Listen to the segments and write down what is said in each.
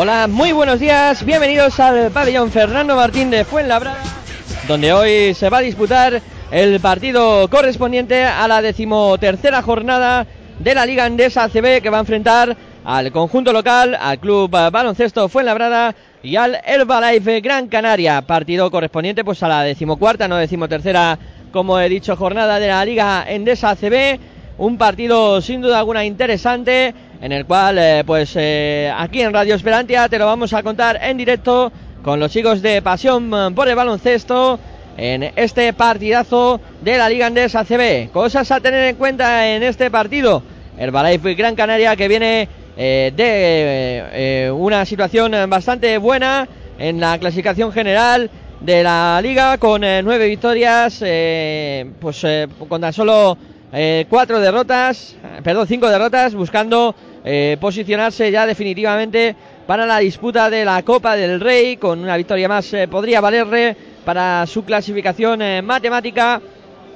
Hola, muy buenos días, bienvenidos al pabellón Fernando Martín de Fuenlabrada, donde hoy se va a disputar el partido correspondiente a la decimotercera jornada de la Liga Andesa ACB que va a enfrentar al conjunto local, al Club Baloncesto Fuenlabrada y al Herbalife Gran Canaria, partido correspondiente pues a la decimocuarta, no decimotercera, como he dicho, jornada de la Liga Endesa ACB, un partido sin duda alguna interesante en el cual eh, pues eh, aquí en Radio Esperantia te lo vamos a contar en directo con los chicos de Pasión eh, por el Baloncesto en este partidazo de la Liga Andesa ACB. Cosas a tener en cuenta en este partido. Herbalife Gran Canaria que viene eh, de una situación bastante buena en la clasificación general de la liga con nueve victorias, pues con tan solo eh, cuatro derrotas, eh, perdón, cinco derrotas, buscando eh, posicionarse ya definitivamente para la disputa de la Copa del Rey, con una victoria más podría valerle para su clasificación matemática,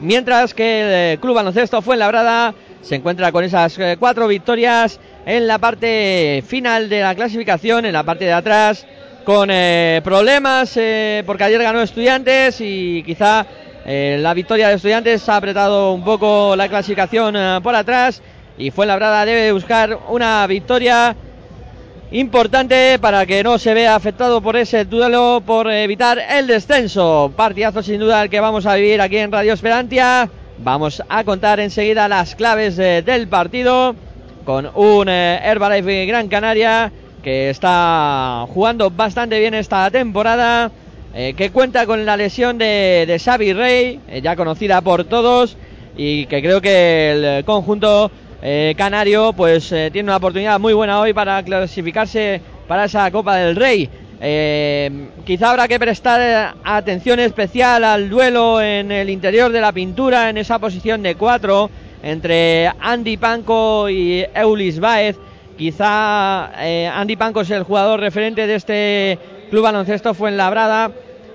mientras que el Club Baloncesto Fuenlabrada se encuentra con esas cuatro victorias en la parte final de la clasificación, en la parte de atrás, con problemas, porque ayer ganó Estudiantes y quizá eh, la victoria de Estudiantes ha apretado un poco la clasificación eh, por atrás y Fuenlabrada debe buscar una victoria importante para que no se vea afectado por ese duelo por evitar el descenso. Partidazo sin duda el que vamos a vivir aquí en Radio Esperantia. Vamos a contar enseguida las claves eh, del partido con un Herbalife Gran Canaria que está jugando bastante bien esta temporada, eh, que cuenta con la lesión de, de Xavi Rey, eh, ya conocida por todos, y que creo que el conjunto eh, canario pues tiene una oportunidad muy buena hoy para clasificarse para esa Copa del Rey. Quizá habrá que prestar atención especial al duelo en el interior de la pintura, en esa posición de cuatro, entre Andy Panco y Eulis Baez. Quizá Andy Panco es el jugador referente de este club baloncesto Fuenlabrada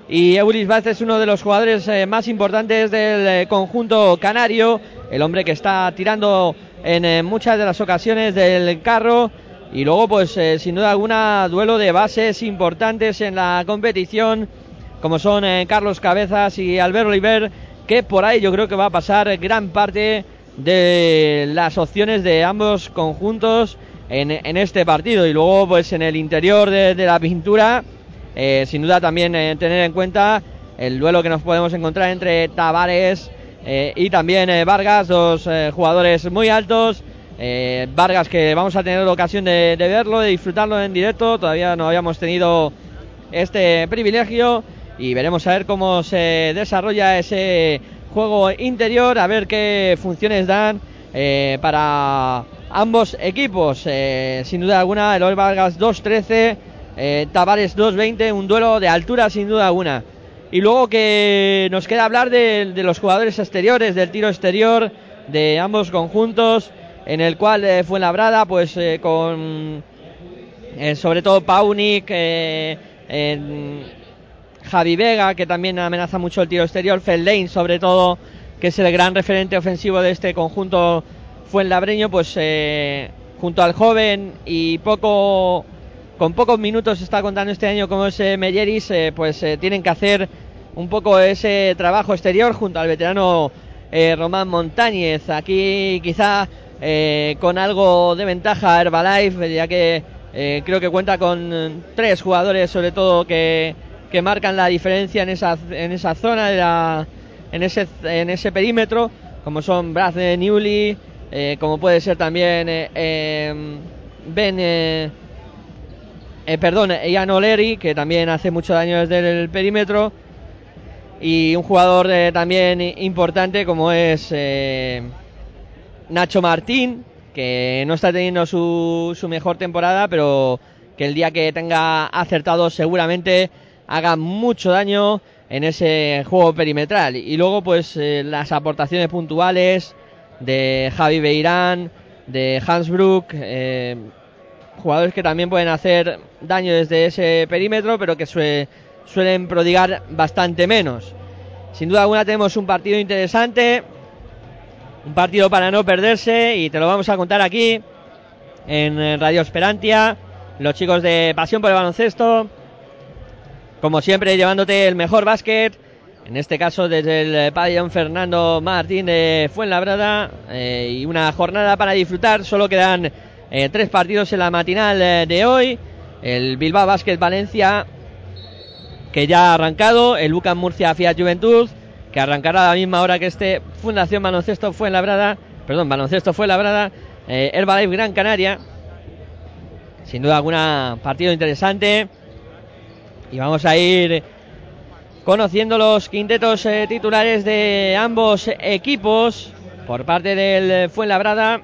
y Eulis Baez es uno de los jugadores eh, más importantes del eh, conjunto canario, el hombre que está tirando en eh, muchas de las ocasiones del carro. Y luego pues eh, sin duda alguna duelo de bases importantes en la competición como son eh, Carlos Cabezas y Albert Oliver que por ahí yo creo que va a pasar gran parte de las opciones de ambos conjuntos en, en este partido. Y luego pues en el interior de, de la pintura eh, sin duda también eh, tener en cuenta el duelo que nos podemos encontrar entre Tavares eh, y también eh, Vargas, dos eh, jugadores muy altos. Eh, Vargas que vamos a tener la ocasión de, de verlo, de disfrutarlo en directo, todavía no habíamos tenido este privilegio y veremos a ver cómo se desarrolla ese juego interior, a ver qué funciones dan para ambos equipos. Sin duda alguna, Eloy Vargas 2-13, eh, Tavares 2-20, un duelo de altura sin duda alguna. Y luego que nos queda hablar de, los jugadores exteriores, del tiro exterior de ambos conjuntos, en el cual eh, fue labrada pues eh, con eh, sobre todo Paunik, eh, Javi Vega, que también amenaza mucho el tiro exterior, Feldane sobre todo, que es el gran referente ofensivo de este conjunto fuenlabreño, pues junto al joven y poco con pocos minutos está contando este año como es eh, Melleris, eh, pues eh, tienen que hacer un poco ese trabajo exterior junto al veterano Román Montañez. Aquí quizá con algo de ventaja Herbalife, ya que creo que cuenta con tres jugadores sobre todo que, que marcan la diferencia en esa, en esa zona, de la- en, ese, en ese perímetro, como son Brad Newley, eh, como puede ser también Ben... eh, perdón, Ian O'Leary, que también hace mucho daño desde el perímetro. Y un jugador eh, también importante como es eh, Nacho Martín, que no está teniendo su, su mejor temporada, pero que el día que tenga acertado seguramente haga mucho daño en ese juego perimetral. Y luego pues eh, las aportaciones puntuales de Javi Beirán, de Hans Brook, eh, jugadores que también pueden hacer daño desde ese perímetro, pero que sue- suelen prodigar bastante menos. Sin duda alguna tenemos un partido interesante, un partido para no perderse y te lo vamos a contar aquí en Radio Esperantia, los chicos de Pasión por el Baloncesto, como siempre llevándote el mejor básquet, en este caso desde el pabellón Fernando Martín de Fuenlabrada eh, y una jornada para disfrutar, solo quedan eh, tres partidos en la matinal eh, de hoy, el Bilbao Basket Valencia que ya ha arrancado, el UCAM Murcia Fiat Juventud, que arrancará a la misma hora que este Fundación Baloncesto Fuenlabrada, perdón, Baloncesto Fuenlabrada, eh, Herbalife Gran Canaria. Sin duda alguna partido interesante. Y vamos a ir conociendo los quintetos eh, titulares de ambos equipos por parte del Fuenlabrada.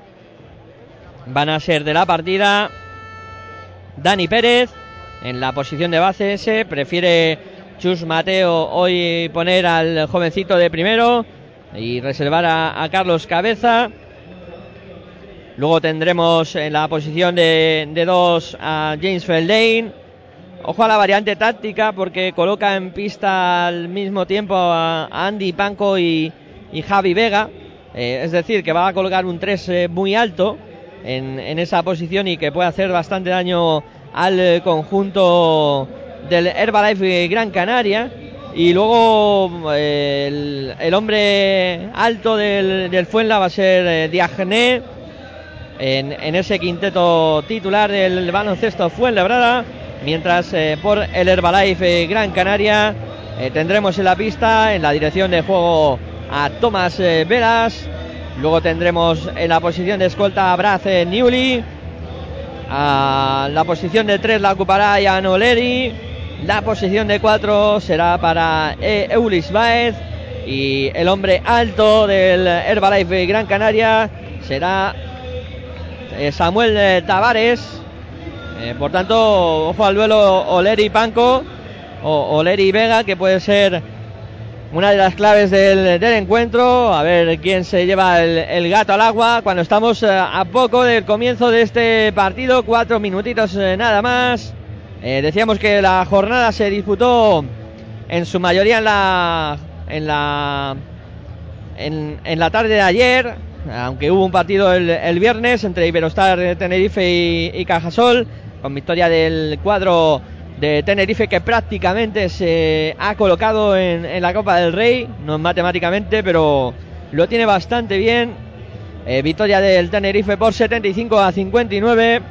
Van a ser de la partida Dani Pérez en la posición de base. Se prefiere Chus Mateo hoy poner al jovencito de primero y reservar a, Carlos Cabeza. Luego tendremos en la posición de, dos a James Feldane. Ojo a la variante táctica porque coloca en pista al mismo tiempo a, Andy Panco y, y Javi Vega. Eh, es decir, que va a colocar un 3 eh, muy alto en, en esa posición y que puede hacer bastante daño al eh, conjunto del Herbalife Gran Canaria. Y luego eh, el, hombre alto del, Fuenla va a ser eh, en, ese quinteto titular del baloncesto Fuenlabrada. Mientras eh, por el Herbalife Gran Canaria tendremos en la pista, en la dirección de juego, a Tomás Veras. Luego tendremos en la posición de escolta a Brad eh, Newley. La posición de 3 la ocupará Jan Oleri. La posición de 4 será para eh, Eulis Baez. Y el hombre alto del Herbalife Gran Canaria será eh, Samuel eh, Tavares. Por tanto, ojo al duelo Oleri-Panco o Oleri-Vega, que puede ser una de las claves del, encuentro. A ver quién se lleva el, gato al agua cuando estamos eh, a poco del comienzo de este partido. Cuatro minutitos eh, nada más. Eh, decíamos que la jornada se disputó en su mayoría en la en la en, la tarde de ayer, aunque hubo un partido el, el viernes entre Iberostar Tenerife y, y Cajasol, con victoria del cuadro Tenerife que prácticamente se ha colocado en, en la Copa del Rey, no matemáticamente, pero lo tiene bastante bien. Eh, victoria del Tenerife por 75 a 59.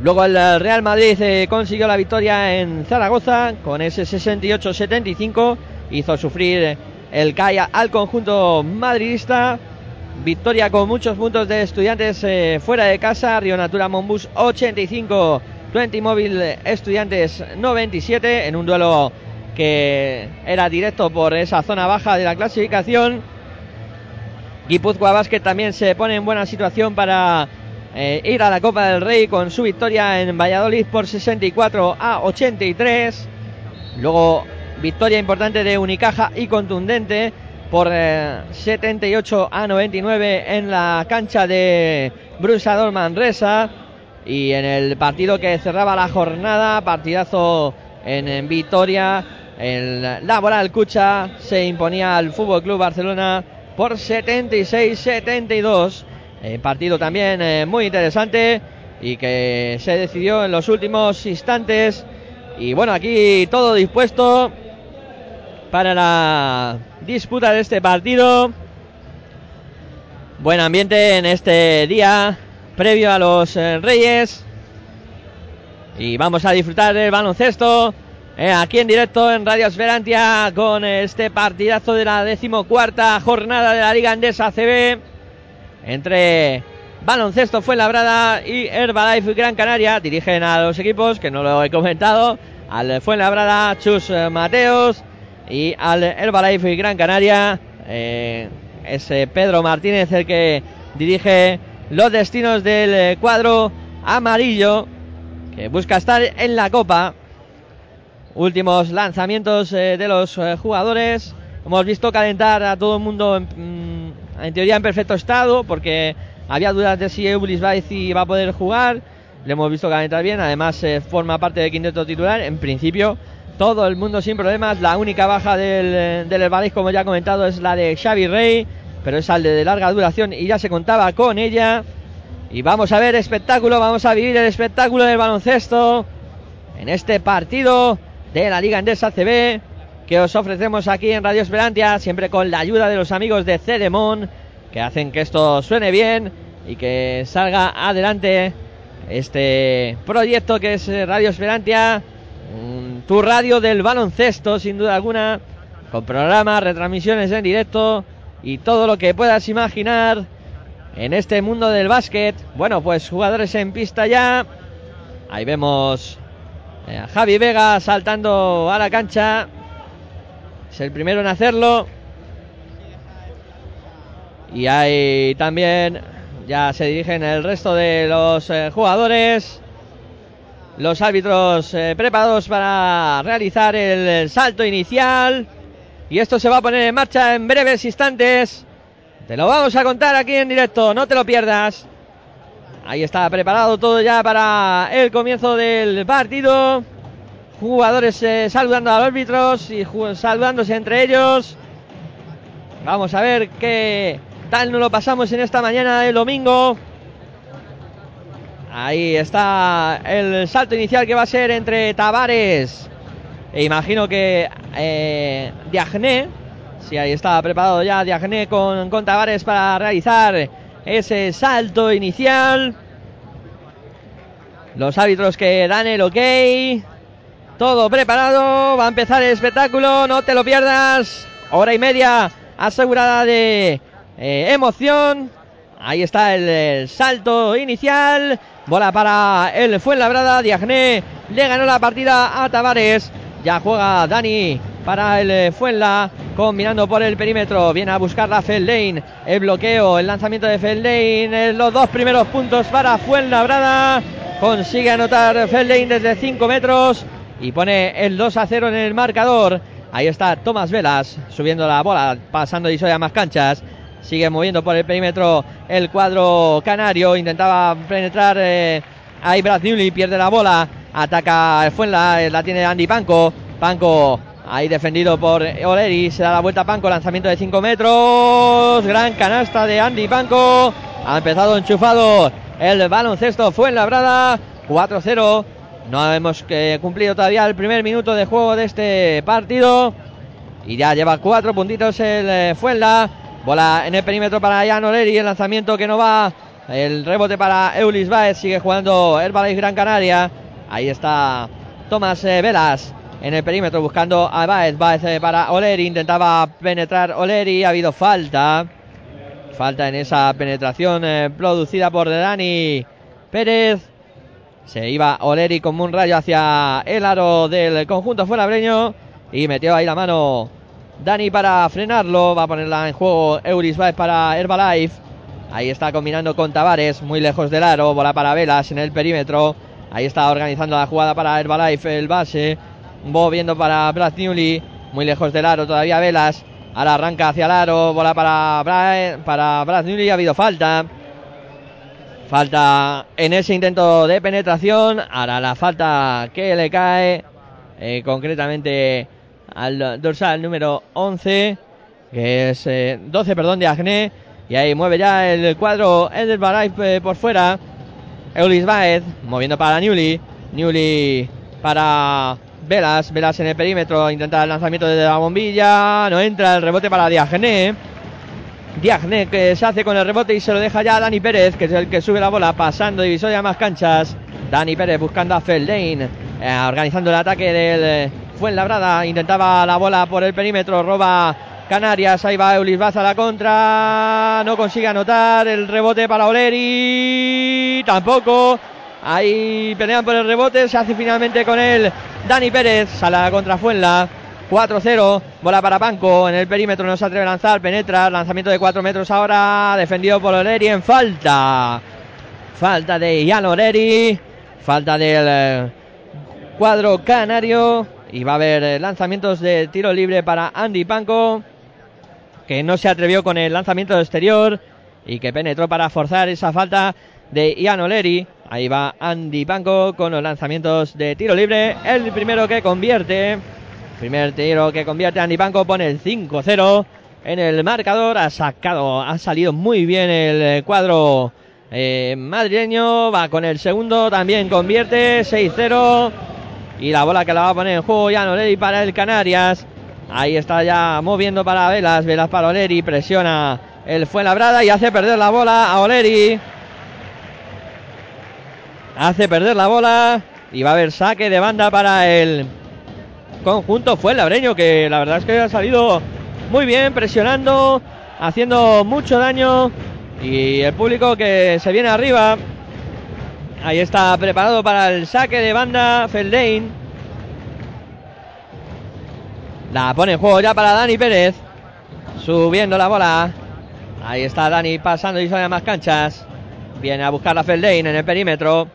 Luego el Real Madrid eh, consiguió la victoria en Zaragoza con ese 68-75. Hizo sufrir el CAIA al conjunto madridista. Victoria con muchos puntos de estudiantes eh, fuera de casa. Río Natura Monbus 85. 20 Móvil Estudiantes 97 en un duelo que era directo por esa zona baja de la clasificación. Guipúzcoa Basket también se pone en buena situación para eh, ir a la Copa del Rey con su victoria en Valladolid por 64 a 83. Luego victoria importante de Unicaja y contundente por eh, 78 a 99 en la cancha de Brusador Manresa. Y en el partido que cerraba la jornada, partidazo en, en Vitoria, el Laboral Cucha se imponía al Fútbol Club Barcelona por 76-72. Eh, partido también eh, muy interesante y que se decidió en los últimos instantes. Y bueno, aquí todo dispuesto para la disputa de este partido. Buen ambiente en este día previo a los eh, Reyes. Y vamos a disfrutar del baloncesto eh, aquí en directo en Radio Esperantia con este partidazo de la decimocuarta jornada de la Liga Andesa CB entre Baloncesto Fuenlabrada y Herbalife Gran Canaria dirigen a los equipos, que no lo he comentado, al Fuenlabrada Chus Mateos y al Herbalife Gran Canaria. eh, es eh, Pedro Martínez el que dirige los destinos del eh, cuadro amarillo, que busca estar en la Copa. Últimos lanzamientos eh, de los eh, jugadores. Hemos visto calentar a todo el mundo en, mm, en teoría en perfecto estado porque había dudas de si Eulis Baez iba a poder jugar. Le hemos visto calentar bien, además eh, forma parte del quinteto titular. En principio, todo el mundo sin problemas. La única baja del, del Herbalife, como ya he comentado, es la de Xavi Rey, pero es al de, larga duración y ya se contaba con ella. Y vamos a ver espectáculo, vamos a vivir el espectáculo del baloncesto en este partido de la Liga Endesa CB que os ofrecemos aquí en Radio Esperantia, siempre con la ayuda de los amigos de Cedemon, que hacen que esto suene bien y que salga adelante este proyecto que es eh, Radio Esperantia, tu radio del baloncesto, sin duda alguna, con programas, retransmisiones en directo y todo lo que puedas imaginar en este mundo del básquet. Bueno, pues jugadores en pista ya. Ahí vemos eh, a Javi Vega saltando a la cancha. Es el primero en hacerlo. Y ahí también ya se dirigen el resto de los eh, jugadores. Los árbitros eh, preparados para realizar el, el salto inicial. Y esto se va a poner en marcha en breves instantes. Te lo vamos a contar aquí en directo, no te lo pierdas. Ahí está preparado todo ya para el comienzo del partido. Jugadores eh, saludando a los árbitros y saludándose entre ellos. Vamos a ver qué tal nos lo pasamos en esta mañana del domingo. Ahí está el salto inicial que va a ser entre Tavares e imagino que eh, Diagné. Sí, ahí está preparado ya Diagné con, con Tavares para realizar ese salto inicial. Los árbitros que dan el ok. Todo preparado. Va a empezar el espectáculo. No te lo pierdas. Hora y media asegurada de eh, emoción. Ahí está el, el salto inicial. Bola para el Fuenlabrada. Diagné le ganó la partida a Tavares. Ya juega Dani para el eh, Fuenla. Combinando por el perímetro. Viene a buscar la Feldane. El bloqueo. El lanzamiento de Feldane. eh, Los dos primeros puntos para Fuenlabrada. Consigue anotar Feldane desde 5 metros. Y pone el 2 a 0 en el marcador. Ahí está Tomás Velas subiendo la bola. Pasando y a más canchas. Sigue moviendo por el perímetro el cuadro canario. Intentaba penetrar eh, ahí Brad Newley. Pierde la bola. Ataca Fuenla. eh, La tiene Andy Panco. Panco ahí defendido por Oleri. Se da la vuelta a Panco. Lanzamiento de 5 metros. Gran canasta de Andy Panco. Ha empezado enchufado el baloncesto Fuenlabrada. 4-0. No hemos eh, cumplido todavía el primer minuto de juego de este partido. Y ya lleva cuatro puntitos el eh, Fuenla. Bola en el perímetro para Jan Oleri. El lanzamiento que no va. El rebote para Eulis Baez. Sigue jugando Herbalife Gran Canaria. Ahí está Tomás eh, Velas en el perímetro buscando a Baez. Baez eh, para Oleri. Intentaba penetrar Oleri. Ha habido falta. Falta en esa penetración eh, producida por Dani Pérez. Se iba Oleri como un rayo hacia el aro del conjunto fuenabreño. Y metió ahí la mano Dani para frenarlo. Va a ponerla en juego Euris Baez para Herbalife. Ahí está combinando con Tavares, muy lejos del aro. Bola para Velas en el perímetro. Ahí está organizando la jugada para Herbalife, el base. Moviendo para Brad Newley, muy lejos del aro todavía Velas. Ahora arranca hacia el aro. Bola para Brad, para Brad Newley. Ha habido falta. Falta en ese intento de penetración. Ahora la falta que le cae eh, concretamente al dorsal número 11, que es eh, 12, perdón, de Agné. Y ahí mueve ya el cuadro Baray eh, por fuera. Eulis Baez moviendo para Newly. Newly para Velas. Velas en el perímetro. Intenta el lanzamiento desde la bombilla. No entra el rebote para Diagné. Diagné que se hace con el rebote y se lo deja ya a Dani Pérez, que es el que sube la bola pasando divisoria más canchas. Dani Pérez buscando a Feldane, eh, organizando el ataque del Fuenlabrada. Intentaba la bola por el perímetro, roba Canarias. Ahí va Eulis Baza a la contra. No consigue anotar. El rebote para Oleri. Tampoco. Ahí pelean por el rebote. Se hace finalmente con él Dani Pérez. A la contra Fuenla. 4-0. Bola para Panco. En el perímetro no se atreve a lanzar. Penetra. Lanzamiento de 4 metros ahora. Defendido por Oleri en falta. Falta de Ian Oleri. Falta del eh, cuadro canario. Y va a haber eh, lanzamientos de tiro libre para Andy Panco. Que no se atrevió con el lanzamiento exterior. Y que penetró para forzar esa falta de Ian Oleri. Ahí va Andy Panco con los lanzamientos de tiro libre. El primero que convierte. Primer tiro que convierte Andy Panco. Pone el 5-0 en el marcador. Ha sacado, ha salido muy bien el cuadro eh, madrileño. Va con el segundo. También convierte 6-0. Y la bola que la va a poner en juego ya Oleri para el Canarias. Ahí está ya moviendo para Velas. Velas para Oleri. Presiona el Fuenlabrada y hace perder la bola a Oleri. Hace perder la bola. Y va a haber saque de banda para el conjunto Fuenlabreño. Que la verdad es que ha salido muy bien, presionando, haciendo mucho daño. Y el público que se viene arriba. Ahí está preparado para el saque de banda Feldain. La pone en juego ya para Dani Pérez. Subiendo la bola. Ahí está Dani pasando y sale a más canchas. Viene a buscar a Feldain en el perímetro.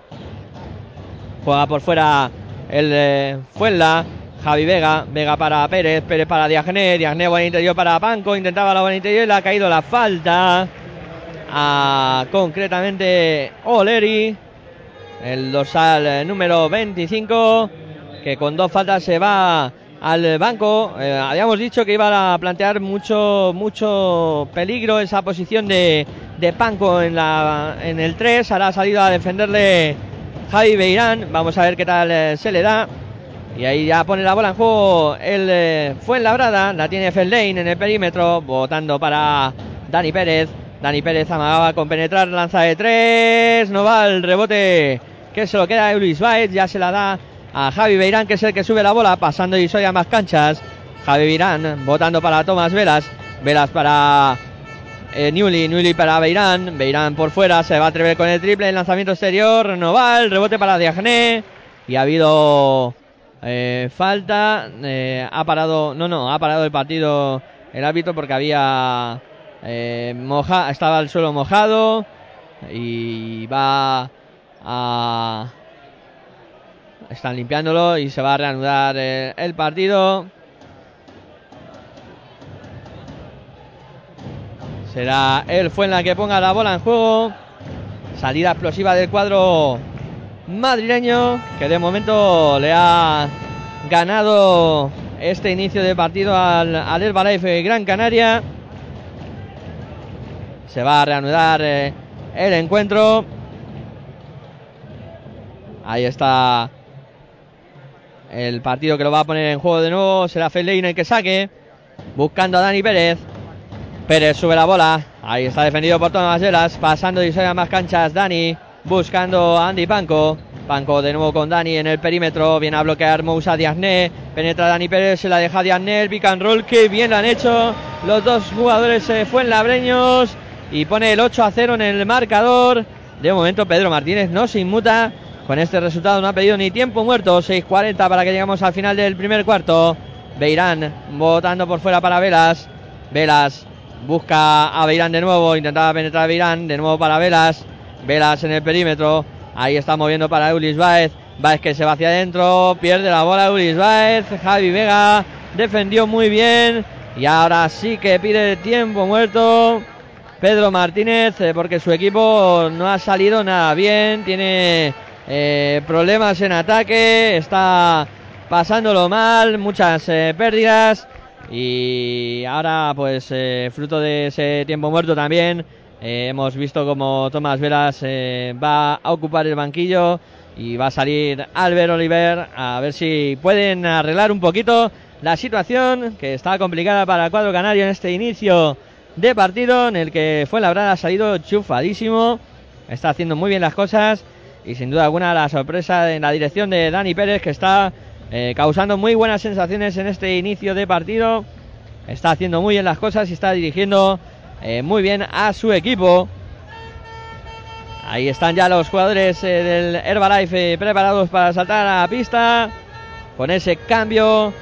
Juega por fuera el eh, Fuenla. Javi Vega. Vega para Pérez. Pérez para Diagné. Diagné buen interior para Panco. Intentaba la buena interior y le ha caído la falta. A concretamente Oleri. El dorsal eh, número 25. Que con dos faltas se va al banco. Eh, habíamos dicho que iba a plantear mucho, mucho peligro esa posición de, de Panco en, la, en el 3. Ahora ha salido a defenderle Javi Beirán. Vamos a ver qué tal eh, se le da. Y ahí ya pone la bola en juego el eh, Fuenlabrada. La tiene Feldain en el perímetro. Votando para Dani Pérez. Dani Pérez amagaba con penetrar. Lanza de 3. No va el rebote que se lo queda a Eulis Baez. Ya se la da a Javi Beirán, que es el que sube la bola, pasando y soy a más canchas. Javi Beirán votando para Tomás Velas. Velas para eh, Newly, Newly para Beirán. Beirán por fuera, se va a atrever con el triple. El lanzamiento exterior, no va. El rebote para Diagné. Y ha habido eh, falta. Eh, ha parado, no, no, ha parado el partido el árbitro porque había eh, moja, estaba el suelo mojado. Y va a están limpiándolo y se va a reanudar el, el partido. Será el Fuenla que ponga la bola en juego. Salida explosiva del cuadro madrileño que de momento le ha ganado este inicio de partido al, al Herbalife Gran Canaria. Se va a reanudar eh, el encuentro. Ahí está el partido que lo va a poner en juego de nuevo. Será Fellain el que saque. Buscando a Dani Pérez. Pérez sube la bola. Ahí está defendido por Tomás Velas. Pasando y a más canchas. Dani buscando a Andy Panco. Panco de nuevo con Dani en el perímetro. Viene a bloquear Moussa Diazné. Penetra Dani Pérez. Se la deja Diazné. El pick and roll. Que bien lo han hecho. Los dos jugadores se fueron labreños. Y pone el 8 a 0 en el marcador. De momento Pedro Martínez no se inmuta. Con este resultado no ha pedido ni tiempo muerto. 6.40 para que lleguemos al final del primer cuarto. Beirán votando por fuera para Velas. Velas busca a Beirán de nuevo. Intentaba penetrar a Beirán. De nuevo para Velas. Velas en el perímetro. Ahí está moviendo para Eulis Baez. Baez que se va hacia adentro. Pierde la bola Eulis Baez. Javi Vega defendió muy bien. Y ahora sí que pide tiempo muerto. Pedro Martínez, eh, porque su equipo no ha salido nada bien. Tiene eh, problemas en ataque. Está pasándolo mal. Muchas eh, pérdidas. Y ahora, pues, eh, fruto de ese tiempo muerto también, eh, hemos visto como Tomás Velas eh, va a ocupar el banquillo y va a salir Albert Oliver a ver si pueden arreglar un poquito la situación que está complicada para el cuadro canario en este inicio de partido en el que fue la ha salido chufadísimo, está haciendo muy bien las cosas y sin duda alguna la sorpresa en la dirección de Dani Pérez que está eh, causando muy buenas sensaciones en este inicio de partido está haciendo muy bien las cosas y está dirigiendo eh, muy bien a su equipo. Ahí están ya los jugadores eh, del Herbalife eh, preparados para saltar a la pista con ese cambio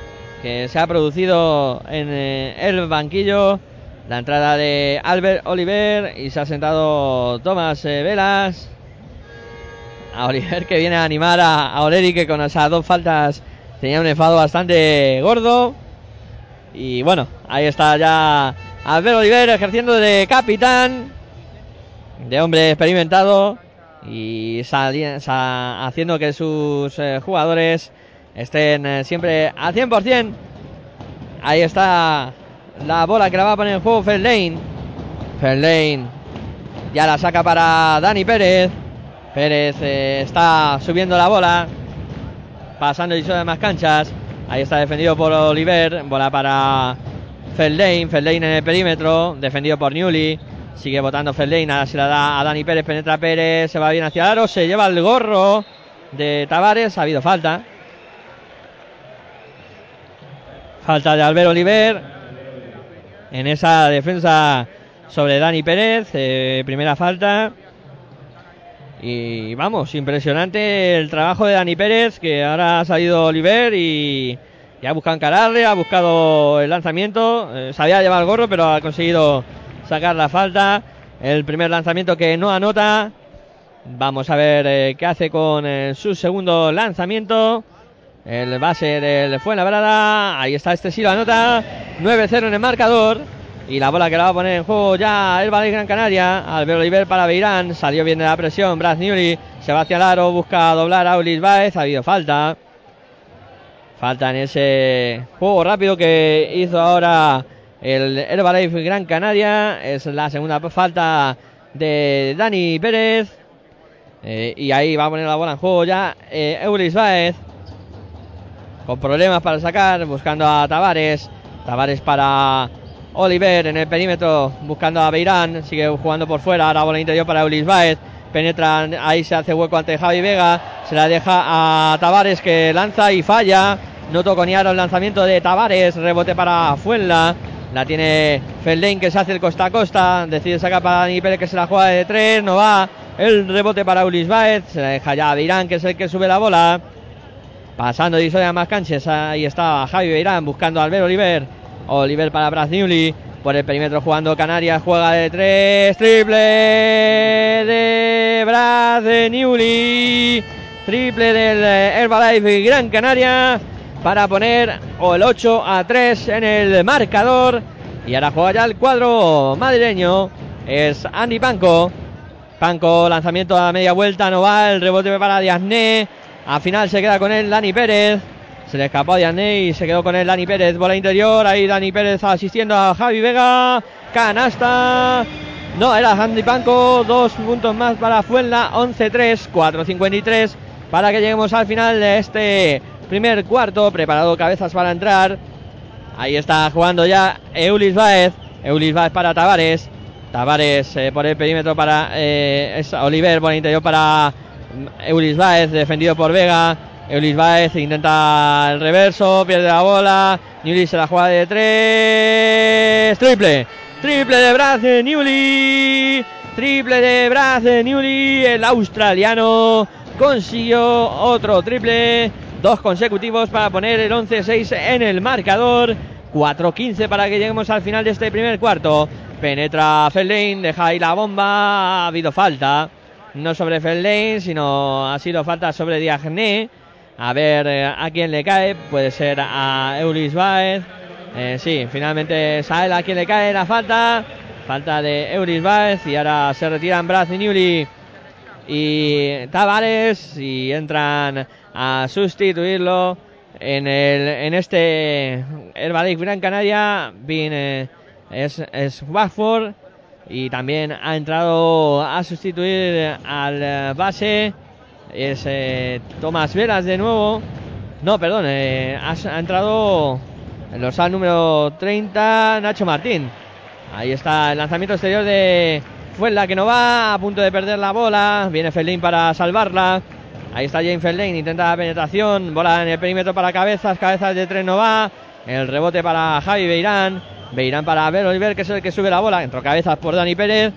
que se ha producido en el banquillo. La entrada de Albert Oliver y se ha sentado Tomás Velas. A Oliver que viene a animar a, a Oleri que con esas dos faltas tenía un enfado bastante gordo. Y bueno, ahí está ya Albert Oliver ejerciendo de capitán, de hombre experimentado y haciendo que sus eh, jugadores estén eh, siempre al 100%. Ahí está la bola que la va a poner en juego Fairlane. Fairlane ya la saca para Dani Pérez. Pérez eh, está subiendo la bola, pasando y de más canchas. Ahí está defendido por Oliver. Bola para Feldane. Feldane en el perímetro. Defendido por Newly. Sigue votando Feldane. Ahora se la da a Dani Pérez. Penetra Pérez. Se va bien hacia aro. Se lleva el gorro de Tavares. Ha habido falta. Falta de Albert Oliver. En esa defensa sobre Dani Pérez. eh, primera falta. Y vamos, impresionante el trabajo de Dani Pérez, que ahora ha salido Oliver y, y ha buscado encararle, ha buscado el lanzamiento. eh, sabía llevar el gorro, pero ha conseguido sacar la falta. El primer lanzamiento que no anota. Vamos a ver eh, qué hace con eh, su segundo lanzamiento. El base del Fuenlabrada. Ahí está, este sí lo anota. 9-0 en el marcador. Y la bola que la va a poner en juego ya el Valle Gran Canaria. Albert Oliver para Beirán. Salió bien de la presión. Brad Newry se va hacia el aro. Busca doblar a Ulis Baez. Ha habido falta. Falta en ese juego rápido que hizo ahora el Herbalife Gran Canaria. Es la segunda falta de Dani Pérez. Eh, y ahí va a poner la bola en juego ya eh, Eulis Baez. Con problemas para sacar. Buscando a Tavares. Tavares para Oliver en el perímetro. Buscando a Beirán. Sigue jugando por fuera. Ahora bola interior para Eulis Baez. Penetra. Ahí se hace hueco ante Javi Vega. Se la deja a Tavares que lanza y falla. No tocó ni ahora el lanzamiento de Tavares. Rebote para Fuenla. La tiene Feldane que se hace el costa a costa. Decide sacar para Dani Pérez que se la juega de tres. No va. El rebote para Ulis Baez. Se la deja ya a Beirán que es el que sube la bola. Pasando de a más. Ahí está Javi Beirán buscando a Albert Oliver. Oliver para Brad Newly. Por el perímetro jugando Canarias. Juega de tres. Triple de Brad Newly. Triple del eh, Herbalife Gran Canaria. Para poner el 8 a 3 en el marcador. Y ahora juega ya el cuadro madrileño. Es Andy Panco. Panco, lanzamiento a media vuelta, no el rebote para Diazné. Al final se queda con él Dani Pérez. Se le escapó a Diazné y se quedó con él Dani Pérez. Bola interior, ahí Dani Pérez asistiendo a Javi Vega. Canasta. No, era Andy Panco. Dos puntos más para Fuenla. 11-3, 4-53. Para que lleguemos al final de este primer cuarto. Preparado cabezas para entrar. Ahí está jugando ya Eulis Baez. Eulis Baez para Tavares. Tavares eh, por el perímetro para eh, Oliver por interior para mm, Eulis Baez, defendido por Vega. Eulis Baez intenta el reverso, pierde la bola. Newly se la juega de tres. Triple. Triple de Brad Newly. Triple de Brad Newly. El australiano consiguió otro triple. Dos consecutivos para poner el 11-6 en el marcador. 4-15 para que lleguemos al final de este primer cuarto. Penetra Feldane, deja ahí la bomba. Ha habido falta. No sobre Feldane, sino ha sido falta sobre Diagné. A ver eh, a quién le cae. Puede ser a Eulis Baez. Eh, sí, finalmente es a él a quien le cae la falta. Falta de Eulis Baez. Y ahora se retiran Brad y y Tavares. Y entran a sustituirlo en, el, en este Herbalife Gran Canaria. Viene es, es Watford y también ha entrado a sustituir al eh, base es eh, Tomás Veras de nuevo. No perdón eh, ha, ha entrado el dorsal número 30 Nacho Martín. Ahí está el lanzamiento exterior de Fuenla que no va a punto de perder la bola. Viene Feldín para salvarla. Ahí está James Feldín intenta la penetración. Bola en el perímetro para cabezas cabezas de tres no va. El rebote para Javi Beirán. Beirán para Albert Oliver, que es el que sube la bola. Entró cabezas por Dani Pérez.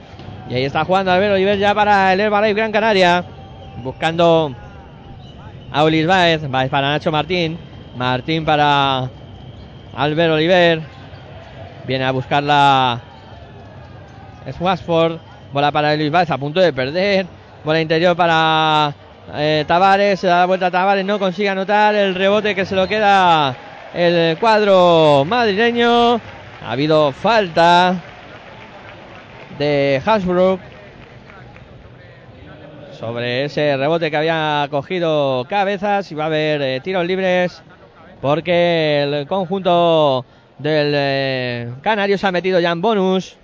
Y ahí está jugando Albert Oliver ya para el Herbalife Gran Canaria. Buscando a Ulis Baez. Baez para Nacho Martín. Martín para Albert Oliver. Viene a buscarla. Es Wasford. Bola para Luis Baez a punto de perder. Bola interior para eh, Tavares. Se da la vuelta a Tavares. No consigue anotar el rebote que se lo queda el cuadro madrileño. Ha habido falta de Hasbrook sobre ese rebote que había cogido cabezas y va a haber eh, tiros libres porque el conjunto del eh, Canario se ha metido ya en bonus.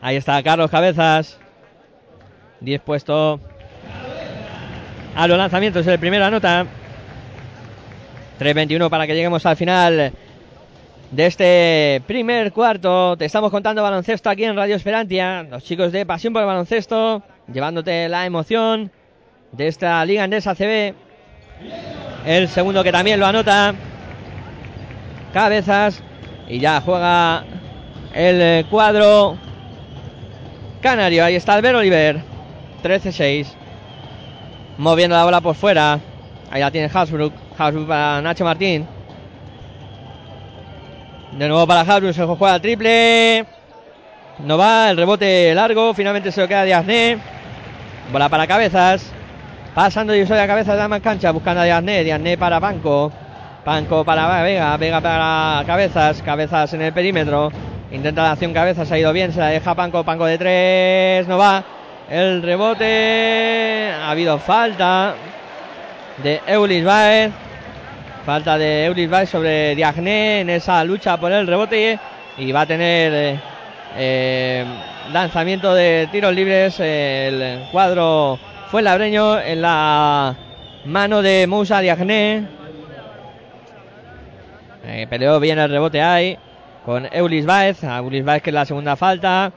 Ahí está Carlos Cabezas. 10 puesto a los lanzamientos. El primero anota. 3.21 para que lleguemos al final de este primer cuarto. Te estamos contando baloncesto aquí en Radio Esperantia. Los chicos de Pasión por el Baloncesto llevándote la emoción de esta Liga Andesa CB. El segundo que también lo anota. Cabezas. Y ya juega el eh, cuadro canario. Ahí está Albert Oliver. 13-6. Moviendo la bola por fuera. Ahí la tiene Hasbrook. Hasbrook para Nacho Martín. De nuevo para Hasbrook. Se juega triple. No va. El rebote largo. Finalmente se lo queda Diazné. Bola para cabezas. Pasando y soy a cabezas de más cancha. Buscando a Diazné. Diazné para Banco. Banco para Vega. Vega para cabezas. Cabezas en el perímetro. Intenta la acción cabezas. Ha ido bien. Se la deja Panco. Panco de tres. No va. El rebote. Ha habido falta de Eulis Baez. Falta de Eulis Baez sobre Diagné en esa lucha por el rebote. Y va a tener eh, eh, lanzamiento de tiros libres. El cuadro fue labreño en la mano de Moussa Diagné. Eh, peleó bien el rebote ahí con Eulis Baez. A Eulis Baez que es la segunda falta.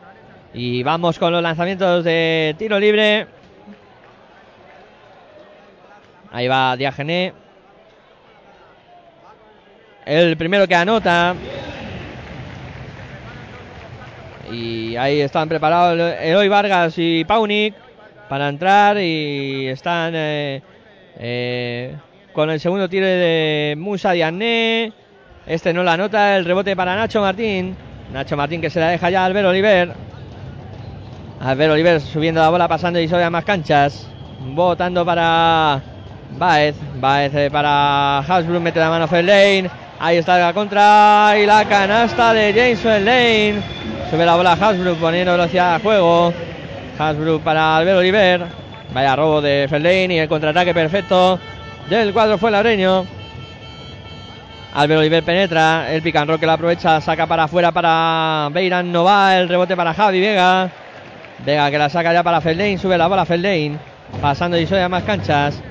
Y vamos con los lanzamientos de tiro libre. Ahí va Diagené. El primero que anota. Y ahí están preparados Eloy Vargas y Paunik para entrar. Y están eh, eh, con el segundo tiro de Musa Diané. Este no la anota. El rebote para Nacho Martín. Nacho Martín que se la deja ya a Albert Oliver. Albert Oliver subiendo la bola, pasando y sobre a más canchas. Votando para Baez. Baez eh, para Hasbrook, mete la mano Lane. Ahí está la contra y la canasta de James Lane. Sube la bola Hasbrook poniendo velocidad al juego. Hasbrook para Albert Oliver. Vaya robo de Fellain y el contraataque perfecto del cuadro fue labreño. Albert Oliver penetra, el roll que la aprovecha, saca para afuera para Beiran, no va, el rebote para Javi Vega. Vega que la saca ya para Feldain, sube la bola Feldain, pasando y a más canchas.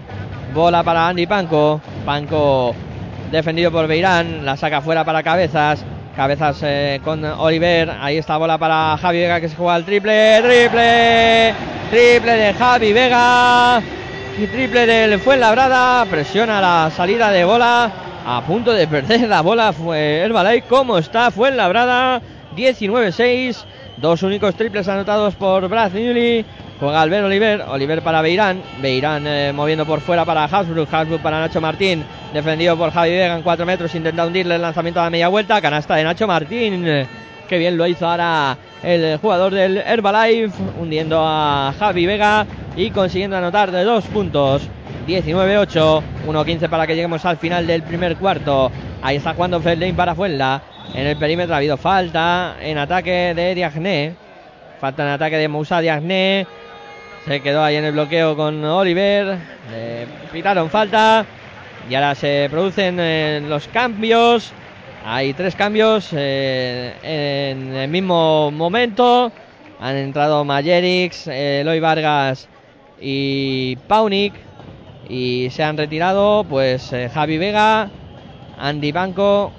Bola para Andy Panco, Panco defendido por Beirán, la saca fuera para Cabezas. Cabezas eh, con Oliver, ahí está bola para Javi Vega que se juega el triple, triple, triple de Javi Vega. Y triple del Fuenlabrada, presiona la salida de bola, a punto de perder la bola fue Herbalife, ¿cómo está Fuenlabrada? 19-6, dos únicos triples anotados por Brad Newley. Juega Albert Oliver, Oliver para Beirán, Beirán eh, moviendo por fuera para Hasbrook, Hasbrook para Nacho Martín, defendido por Javi Vega en 4 metros, intenta hundirle el lanzamiento a la media vuelta, canasta de Nacho Martín, que bien lo hizo ahora el jugador del Herbalife, hundiendo a Javi Vega y consiguiendo anotar de dos puntos. 19-8, 1-15 para que lleguemos al final del primer cuarto. Ahí está jugando Fred para Fuenla. En el perímetro ha habido falta en ataque de Diagné. Falta en ataque de Moussa Diagné. Se quedó ahí en el bloqueo con Oliver. Pitaron falta. Y ahora se producen eh, los cambios. Hay tres cambios eh, en el mismo momento. Han entrado Majerix, eh, Eloy Vargas y Paunik. Y se han retirado pues Javi Vega, Andy Banco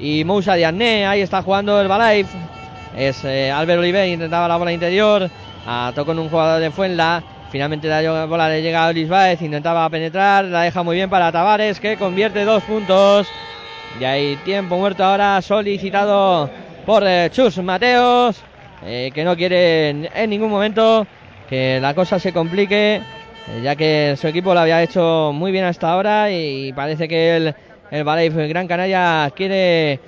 y Moussa Diané. Ahí está jugando el Balaife. Es Albert Oliver, intentaba la bola interior. Tocó con un jugador de Fuenla. Finalmente la bola le llega a Luis Baez. Intentaba penetrar. La deja muy bien para Tavares, que convierte dos puntos. Y hay tiempo muerto ahora solicitado por eh, Chus Mateos, eh, que no quiere en, ningún momento que la cosa se complique, eh, ya que su equipo lo había hecho muy bien hasta ahora y parece que el, el Gran Canaria quiere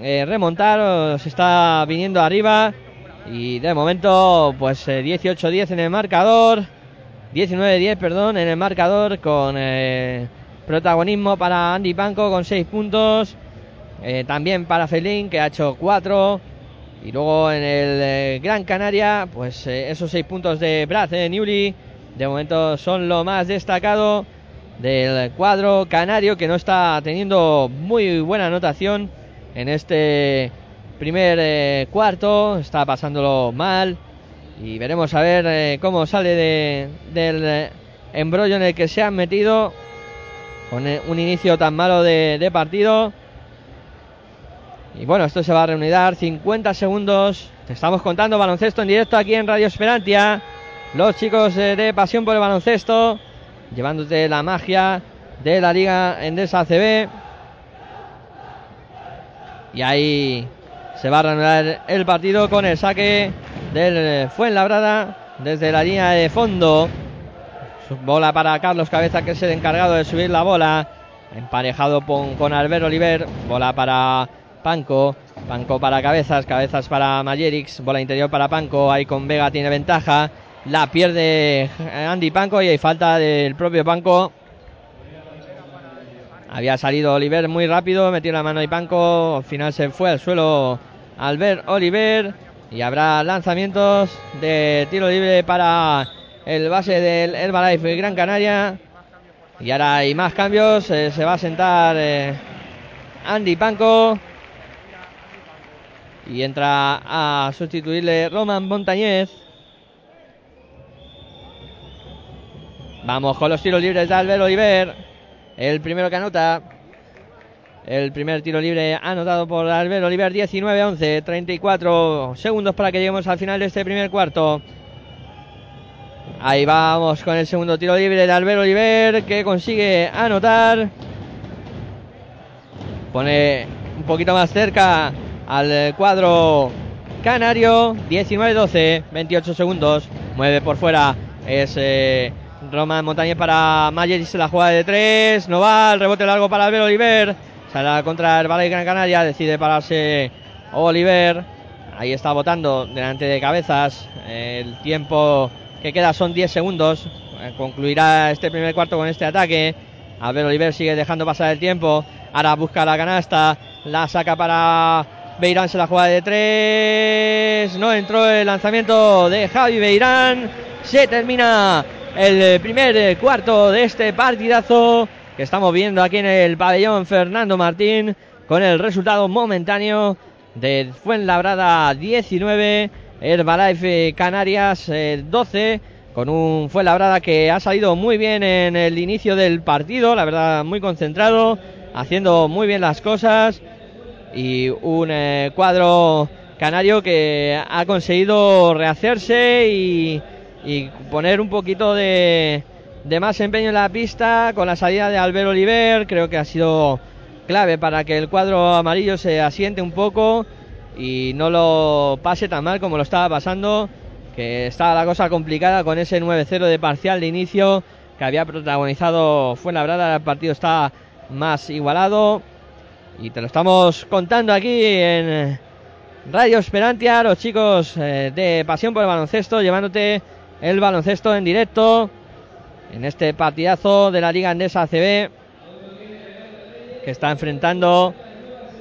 remontar, o se está viniendo arriba y de momento pues eh, 18-10 en el marcador, 19-10 perdón en el marcador con eh, protagonismo para Andy Panco con 6 puntos, eh, también para Felín que ha hecho 4 y luego en el eh, Gran Canaria pues eh, esos 6 puntos de Brad eh, Newley de momento son lo más destacado del cuadro canario que no está teniendo muy buena anotación en este primer eh, cuarto, está pasándolo mal y veremos a ver eh, cómo sale de, del eh, embrollo en el que se han metido con eh, un inicio tan malo de, de partido. Y bueno, esto se va a reunir 50 segundos. Te estamos contando baloncesto en directo aquí en Radio Esperantia. Los chicos eh, de Pasión por el Baloncesto llevándote la magia de la Liga Endesa ACB. Y ahí se va a reanudar el partido con el saque del Fuenlabrada desde la línea de fondo. Bola para Carlos Cabeza, que es el encargado de subir la bola. Emparejado con, con Albert Oliver. Bola para Panco. Panco para Cabezas. Cabezas para Mayerix. Bola interior para Panco. Ahí con Vega tiene ventaja. La pierde Andy Panco y hay falta del propio Panco. Había salido Oliver muy rápido, metió la mano y Panco. Al final se fue al suelo Albert Oliver. Y habrá lanzamientos de tiro libre para el base del Herbalife Gran Canaria. Y ahora hay más cambios. eh, se va a sentar eh, Andy Panco. Y entra a sustituirle Roman Montañez. Vamos con los tiros libres de Albert Oliver. El primero que anota. El primer tiro libre anotado por Albert Oliver. 19-11. 34 segundos para que lleguemos al final de este primer cuarto. Ahí vamos con el segundo tiro libre de Albert Oliver. Que consigue anotar. Pone un poquito más cerca al cuadro canario. 19-12. 28 segundos. Mueve por fuera. Es. Eh, Roman para Mayer y la juega de tres. No va, el rebote largo para Albert Oliver. Sale contra el Valle Gran Canaria. Decide pararse Oliver. Ahí está votando delante de cabezas. El tiempo que queda son 10 segundos. Eh, Concluirá este primer cuarto con este ataque. Albert Oliver sigue dejando pasar el tiempo. Ahora busca la canasta. La saca para Beirán. Se la juega de tres. No entró el lanzamiento de Javi Beirán. Se termina el primer cuarto de este partidazo que estamos viendo aquí en el pabellón Fernando Martín con el resultado momentáneo de Fuenlabrada 19, Herbalife Canarias eh, 12 con un Fuenlabrada que ha salido muy bien en el inicio del partido, la verdad muy concentrado, haciendo muy bien las cosas y un eh, cuadro canario que ha conseguido rehacerse y poner un poquito de, de, más empeño en la pista con la salida de Albert Oliver. Creo que ha sido clave para que el cuadro amarillo se asiente un poco y no lo pase tan mal como lo estaba pasando. Que estaba la cosa complicada con ese 9-0 de parcial de inicio que había protagonizado Fuenlabrada. El partido está más igualado y te lo estamos contando aquí en Radio Esperantia, los chicos eh, de Pasión por el Baloncesto, llevándote el baloncesto en directo en este partidazo de la Liga Andesa ACB que está enfrentando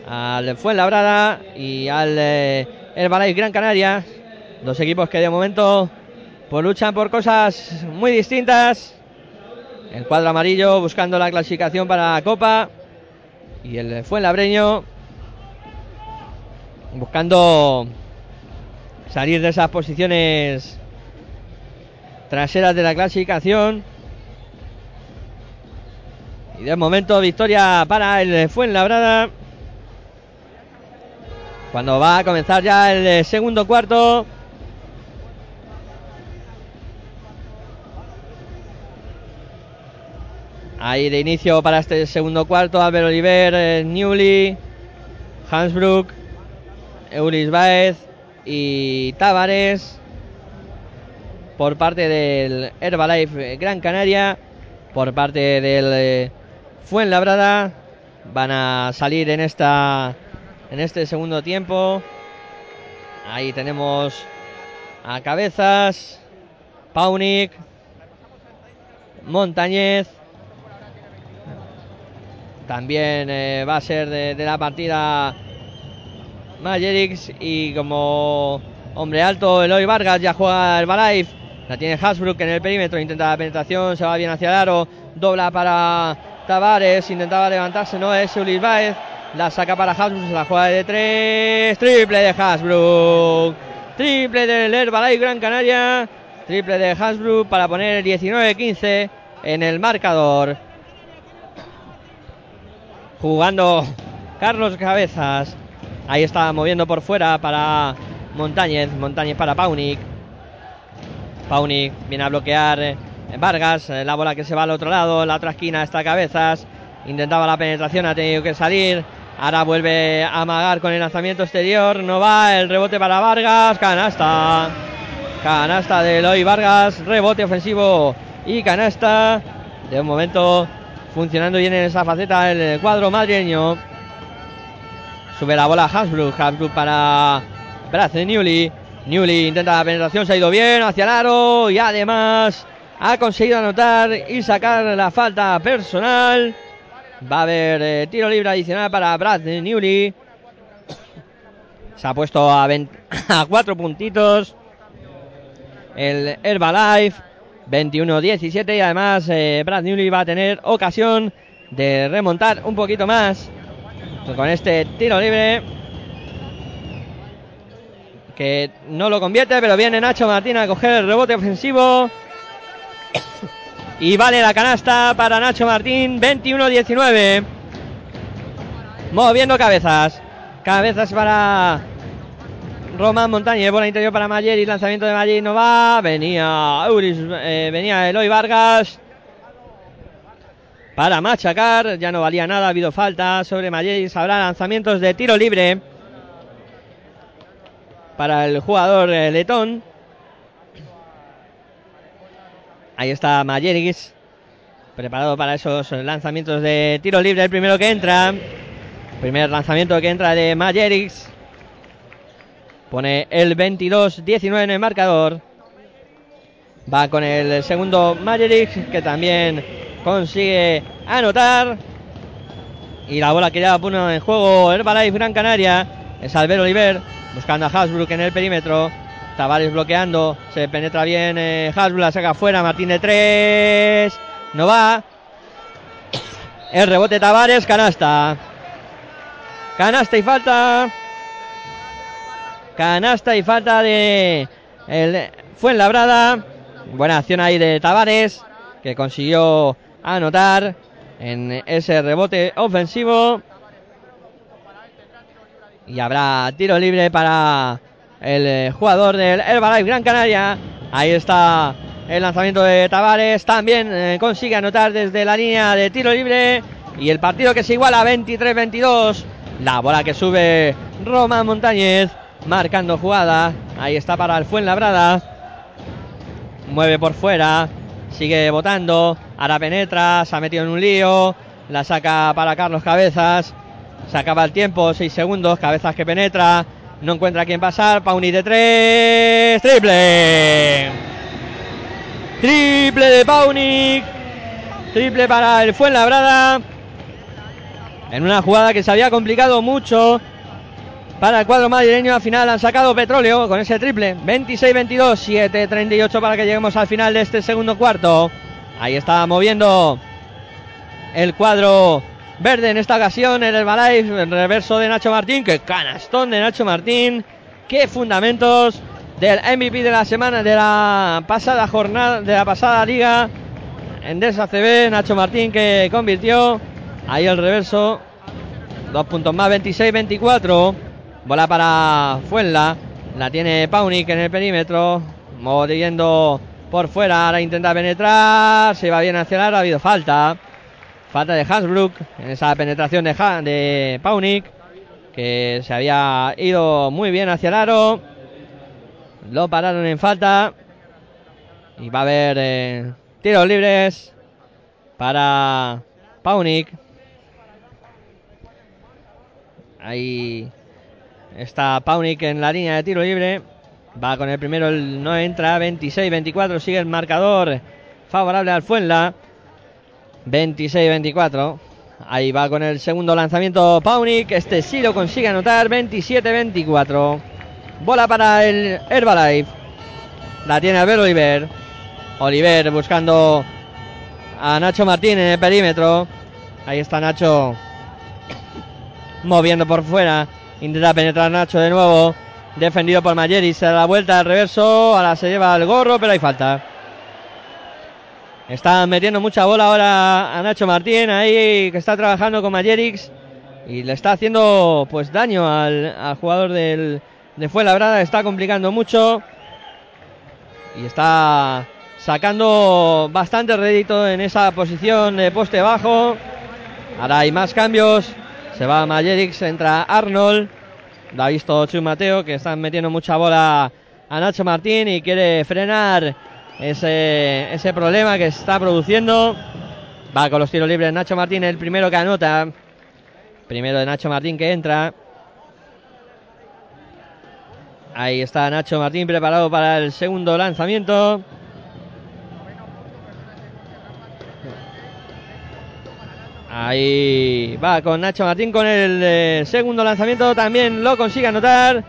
al Fuenlabrada y al eh, Herbalife Gran Canaria dos equipos que de momento pues luchan por cosas muy distintas el cuadro amarillo buscando la clasificación para la Copa y el Fuenlabreño buscando salir de esas posiciones traseras de la clasificación. Y de momento victoria para el Fuenlabrada. Cuando va a comenzar ya el segundo cuarto. Ahí de inicio para este segundo cuarto, Albert Oliver, eh, Newly, Hansbrook, Eulis Baez y Tavares por parte del Herbalife Gran Canaria, por parte del eh, Fuenlabrada. Van a salir en esta en este segundo tiempo. Ahí tenemos a Cabezas, Paunik, Montañez. También eh, va a ser de, la partida Majerix y como hombre alto Eloy Vargas ya juega el Balife. La tiene Hasbrook en el perímetro, intenta la penetración, se va bien hacia el aro, dobla para Tavares, intentaba levantarse, no es Ulis Baez. La saca para Hasbrook, se la juega de tres, triple de Hasbrook. Triple del Herbalife Gran Canaria. Triple de Hasbrook para poner el 19-15 en el marcador. Jugando Carlos Cabezas. Ahí está moviendo por fuera para Montañez. Montañez para Paunik. Paunik viene a bloquear Vargas. eh, La bola que se va al otro lado. La otra esquina está Cabezas. Intentaba la penetración, ha tenido que salir. Ahora vuelve a amagar con el lanzamiento exterior. No va. El rebote para Vargas. Canasta. Canasta de Eloy Vargas. Rebote ofensivo y canasta. De un momento funcionando bien en esa faceta el cuadro madrileño. Sube la bola Hasbrook. Hasbrook para Brace Newly. Newly intenta la penetración. Se ha ido bien hacia el aro. Y además ha conseguido anotar y sacar la falta personal. Va a haber eh, tiro libre adicional para Brad Newly. Se ha puesto a, 20 a cuatro puntitos. El Herbalife 21-17 y además eh, Brad Newly va a tener ocasión de remontar un poquito más con este tiro libre que no lo convierte pero viene Nacho Martín a coger el rebote ofensivo y vale la canasta para Nacho Martín 21-19 moviendo cabezas cabezas para Román Montañez, bola interior para Mayer lanzamiento de Mayer no va. Venía eh, venía Eloy Vargas para machacar. Ya no valía nada, ha habido falta sobre Mayer. Habrá lanzamientos de tiro libre para el jugador eh, letón. Ahí está Mayeris, preparado para esos lanzamientos de tiro libre. El primero que entra, primer lanzamiento que entra de Mayeris. Pone el 22-19 en el marcador. Va con el segundo Majerix, que también consigue anotar. Y la bola que ya pone en juego Herbalife Gran Canaria. Es Albert Oliver buscando a Hasbrook en el perímetro. Tavares bloqueando. Se penetra bien. Eh, saca afuera. Martín de tres. No va. El rebote Tavares. Canasta. Canasta y falta. Canasta y falta de el Fuenlabrada. Buena acción ahí de Tavares, que consiguió anotar en ese rebote ofensivo. Y habrá tiro libre para el eh, jugador del Herbalife Gran Canaria. Ahí está el lanzamiento de Tavares. También eh, consigue anotar desde la línea de tiro libre. Y el partido que se iguala 23-22. La bola que sube Román Montañez marcando jugada. Ahí está para el Fuenlabrada. Mueve por fuera. Sigue votando. Ahora penetra. Se ha metido en un lío. La saca para Carlos Cabezas. Se acaba el tiempo. 6 segundos. Cabezas que penetra. No encuentra a quién pasar. Pauni de 3. Triple. Triple de Paunic. Triple para el Fuenlabrada. En una jugada que se había complicado mucho para el cuadro madrileño. Al final han sacado petróleo con ese triple. 26-22, 7-38 para que lleguemos al final de este segundo cuarto. Ahí está moviendo el cuadro verde en esta ocasión. En el Herbalife, el reverso de Nacho Martín. Que canastón de Nacho Martín. Qué fundamentos del MVP de la semana, de la pasada jornada, de la pasada liga. En Desa CB, Nacho Martín que convirtió. Ahí el reverso. Dos puntos más, 26-24. Bola para Fuenla. La tiene Paunik en el perímetro. Moviendo por fuera. Ahora intenta penetrar. Se va bien hacia el. Ha habido falta. Falta de Hasbrook en esa penetración de, Ha- de Paunik, que se había ido muy bien hacia el aro. Lo pararon en falta. Y va a haber eh, tiros libres para Paunik. Ahí está Paunik en la línea de tiro libre. Va con el primero, no entra. 26-24. Sigue el marcador favorable al Fuenla. 26-24. Ahí va con el segundo lanzamiento Paunik. Este sí lo consigue anotar. 27-24. Bola para el Herbalife. La tiene Albert Oliver. Oliver buscando a Nacho Martín en el perímetro. Ahí está Nacho moviendo por fuera. Intenta penetrar Nacho de nuevo. Defendido por Mayeri. Se da la vuelta al reverso. Ahora se lleva el gorro, pero hay falta. Está metiendo mucha bola ahora a Nacho Martín. Ahí que está trabajando con Mayerix. Y le está haciendo pues daño al, jugador del, de Fuenlabrada. Está complicando mucho. Y está sacando bastante rédito en esa posición de poste bajo. Ahora hay más cambios. Se va Mayerix, entra Arnold. Lo ha visto Chu Mateo que están metiendo mucha bola a Nacho Martín y quiere frenar ese, ese problema que está produciendo. Va con los tiros libres Nacho Martín, el primero que anota. Primero de Nacho Martín que entra. Ahí está Nacho Martín preparado para el segundo lanzamiento. Ahí va con Nacho Martín con el eh, segundo lanzamiento. También lo consigue anotar.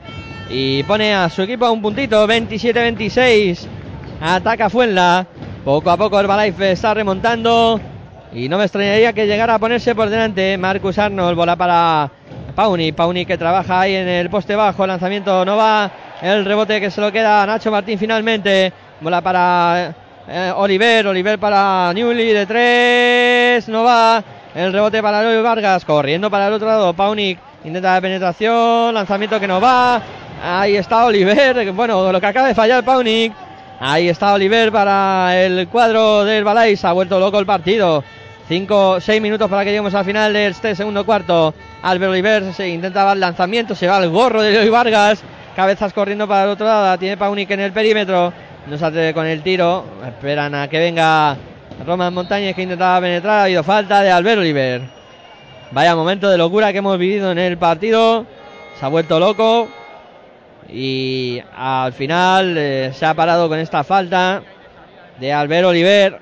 Y pone a su equipo a un puntito. 27-26. Ataca Fuenla. Poco a poco Herbalife está remontando. Y no me extrañaría que llegara a ponerse por delante. Marcus Arnold bola para Pauni. Pauni que trabaja ahí en el poste bajo. Lanzamiento no va. El rebote que se lo queda a Nacho Martín finalmente. Bola para eh, Oliver. Oliver para Newly de tres. No va. El rebote para Eloy Vargas. Corriendo para el otro lado. Paunik intenta la penetración. Lanzamiento que no va. Ahí está Oliver. Bueno, lo que acaba de fallar Paunik. Ahí está Oliver para el cuadro del Balay. Se ha vuelto loco el partido. 5, 6 minutos para que lleguemos al final de este segundo cuarto. Albert Oliver se intentaba el lanzamiento. Se va el gorro de Eloy Vargas. Cabezas corriendo para el otro lado. La Tiene Paunik en el perímetro. No se atreve con el tiro. Esperan a que venga Roman Montañez que intentaba penetrar. Ha habido falta de Albert Oliver. Vaya momento de locura que hemos vivido en el partido. Se ha vuelto loco. Y al final eh, se ha parado con esta falta de Albert Oliver.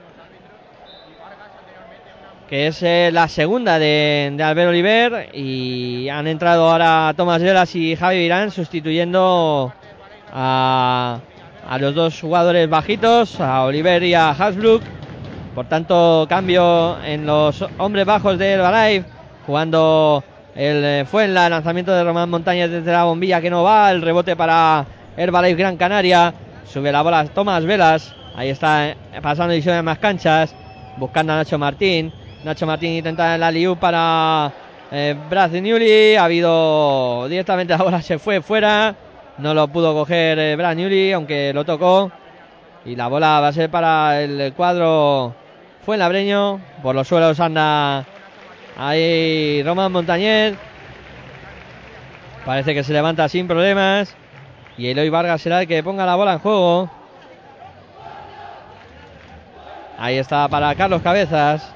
Que es eh, la segunda de, de Albert Oliver. Y han entrado ahora Tomás Velas y Javi Virán sustituyendo a, a los dos jugadores bajitos, a Oliver y a Hasbrook. Por tanto, cambio en los hombres bajos de Herbalife. Jugando el eh, fue en el lanzamiento de Román Montañez desde la bombilla que no va. El rebote para Herbalife Gran Canaria. Sube la bola Tomás Velas. Ahí está eh, pasando edición de más canchas. Buscando a Nacho Martín. Nacho Martín intenta la liu para eh, Brad Newly. Ha habido directamente la bola se fue fuera. No lo pudo coger eh, Brad Newly, aunque lo tocó. Y la bola va a ser para el cuadro Fuenlabreño. Por los suelos anda ahí Román Montañez. Parece que se levanta sin problemas. Y Eloy Vargas será el que ponga la bola en juego. Ahí está para Carlos Cabezas.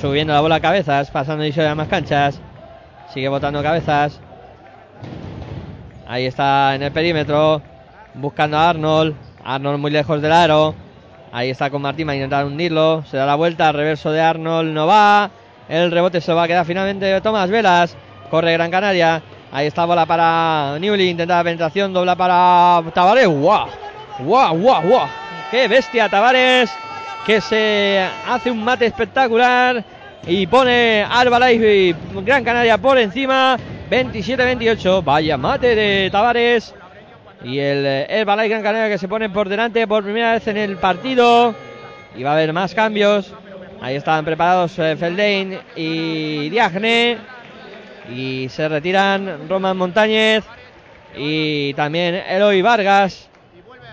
Subiendo la bola a Cabezas, pasando y a más canchas. Sigue botando Cabezas. Ahí está en el perímetro. Buscando a Arnold. Arnold muy lejos del aro. Ahí está con Martín a intentar hundirlo. Se da la vuelta. al Reverso de Arnold. No va. El rebote se va a quedar finalmente Tomás Velas. Corre Gran Canaria. Ahí está bola para Newly. Intenta la penetración. Dobla para Tavares. ¡Guau! ¡Guau, guau, guau! ¡Qué bestia Tavares! Que se hace un mate espectacular. Y pone Albalife y Gran Canaria por encima. 27-28. Vaya mate de Tavares. Y el Herbalife Gran Canaria que se pone por delante por primera vez en el partido. Y va a haber más cambios. Ahí están preparados eh, Feldain y Diagne. Y se retiran Roman Montañez y también Eloy Vargas.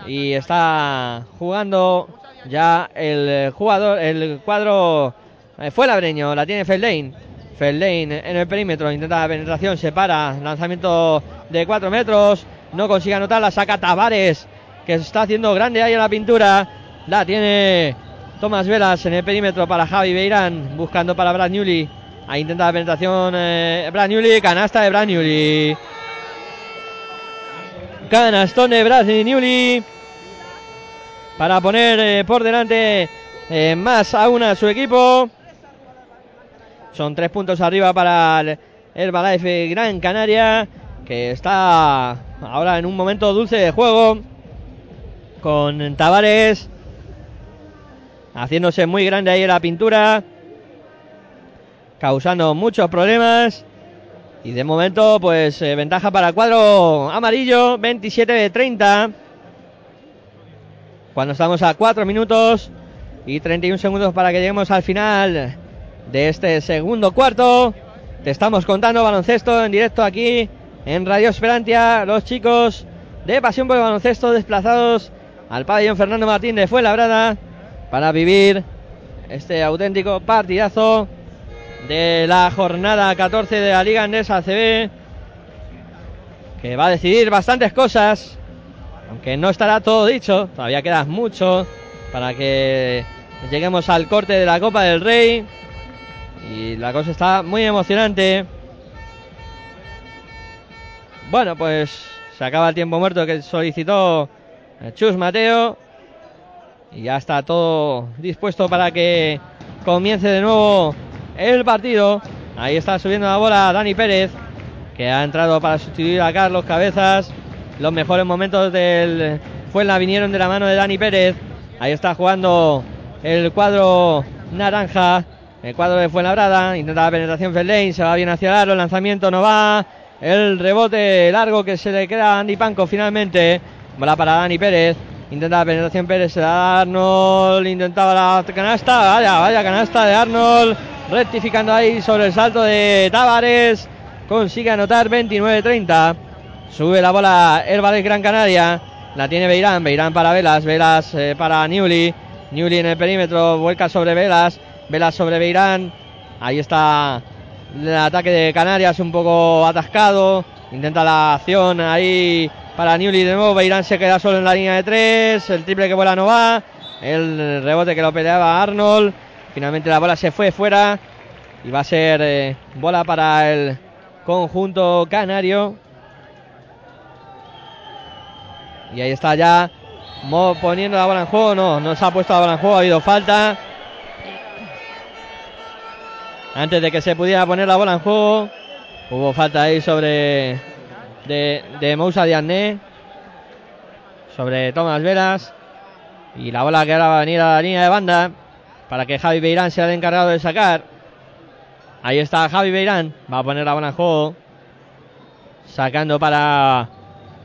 Y está jugando ya el eh, jugador, el cuadro eh, fue labreño, la tiene Feldane. Feldane en el perímetro, intenta la penetración, se para, lanzamiento de 4 metros, no consigue anotar, la saca Tavares, que se está haciendo grande ahí en la pintura. La tiene Tomás Velas en el perímetro para Javi Beirán, buscando para Brad Newly. Ahí intenta la penetración eh, Brad Newly, canasta de Brad Newly. Canastón de Brad para poner eh, por delante eh, más aún a su equipo. Son tres puntos arriba para el Herbalife Gran Canaria, que está ahora en un momento dulce de juego con Tavares haciéndose muy grande ahí la pintura, causando muchos problemas. Y de momento, pues eh, ventaja para el cuadro amarillo, 27 de 30. Cuando estamos a 4 minutos y 31 segundos para que lleguemos al final de este segundo cuarto. Te estamos contando baloncesto en directo aquí en Radio Esperantia. Los chicos de Pasión por el Baloncesto desplazados al pabellón Fernando Martín de Fuenlabrada para vivir este auténtico partidazo de la jornada 14 de la Liga Andesa ACB que va a decidir bastantes cosas aunque no estará todo dicho todavía queda mucho para que lleguemos al corte de la Copa del Rey y la cosa está muy emocionante bueno pues se acaba el tiempo muerto que solicitó Chus Mateo y ya está todo dispuesto para que comience de nuevo el partido. Ahí está subiendo la bola Dani Pérez, que ha entrado para sustituir a Carlos Cabezas. Los mejores momentos del Fuenla vinieron de la mano de Dani Pérez. Ahí está jugando el cuadro naranja, el cuadro de Fuenlabrada. Intenta la penetración Fellain, se va bien hacia el el lanzamiento no va. El rebote largo que se le queda a Andy Panco finalmente. Bola para Dani Pérez. Intenta la penetración Pérez, se da Arnold, intentaba la canasta, vaya, vaya canasta de Arnold, rectificando ahí sobre el salto de Tavares, consigue anotar 29-30, sube la bola Herbales Gran Canaria, la tiene Beirán, Beirán para Velas, Velas eh, para Newly, Newly en el perímetro, vuelca sobre Velas, Velas sobre Beirán, ahí está el ataque de Canarias un poco atascado, intenta la acción ahí para Newly de nuevo. Beirán se queda solo en la línea de tres. El triple que vuela no va. El rebote que lo peleaba Arnold. Finalmente la bola se fue fuera. Y va a ser eh, bola para el conjunto canario. Y ahí está ya Mo poniendo la bola en juego. No, no se ha puesto la bola en juego. Ha habido falta. Antes de que se pudiera poner la bola en juego. Hubo falta ahí sobre de, de Moussa sobre Tomás Veras. Y la bola que ahora va a venir a la línea de banda para que Javi Beirán sea el encargado de sacar. Ahí está Javi Beirán. Va a poner la bola en juego. Sacando para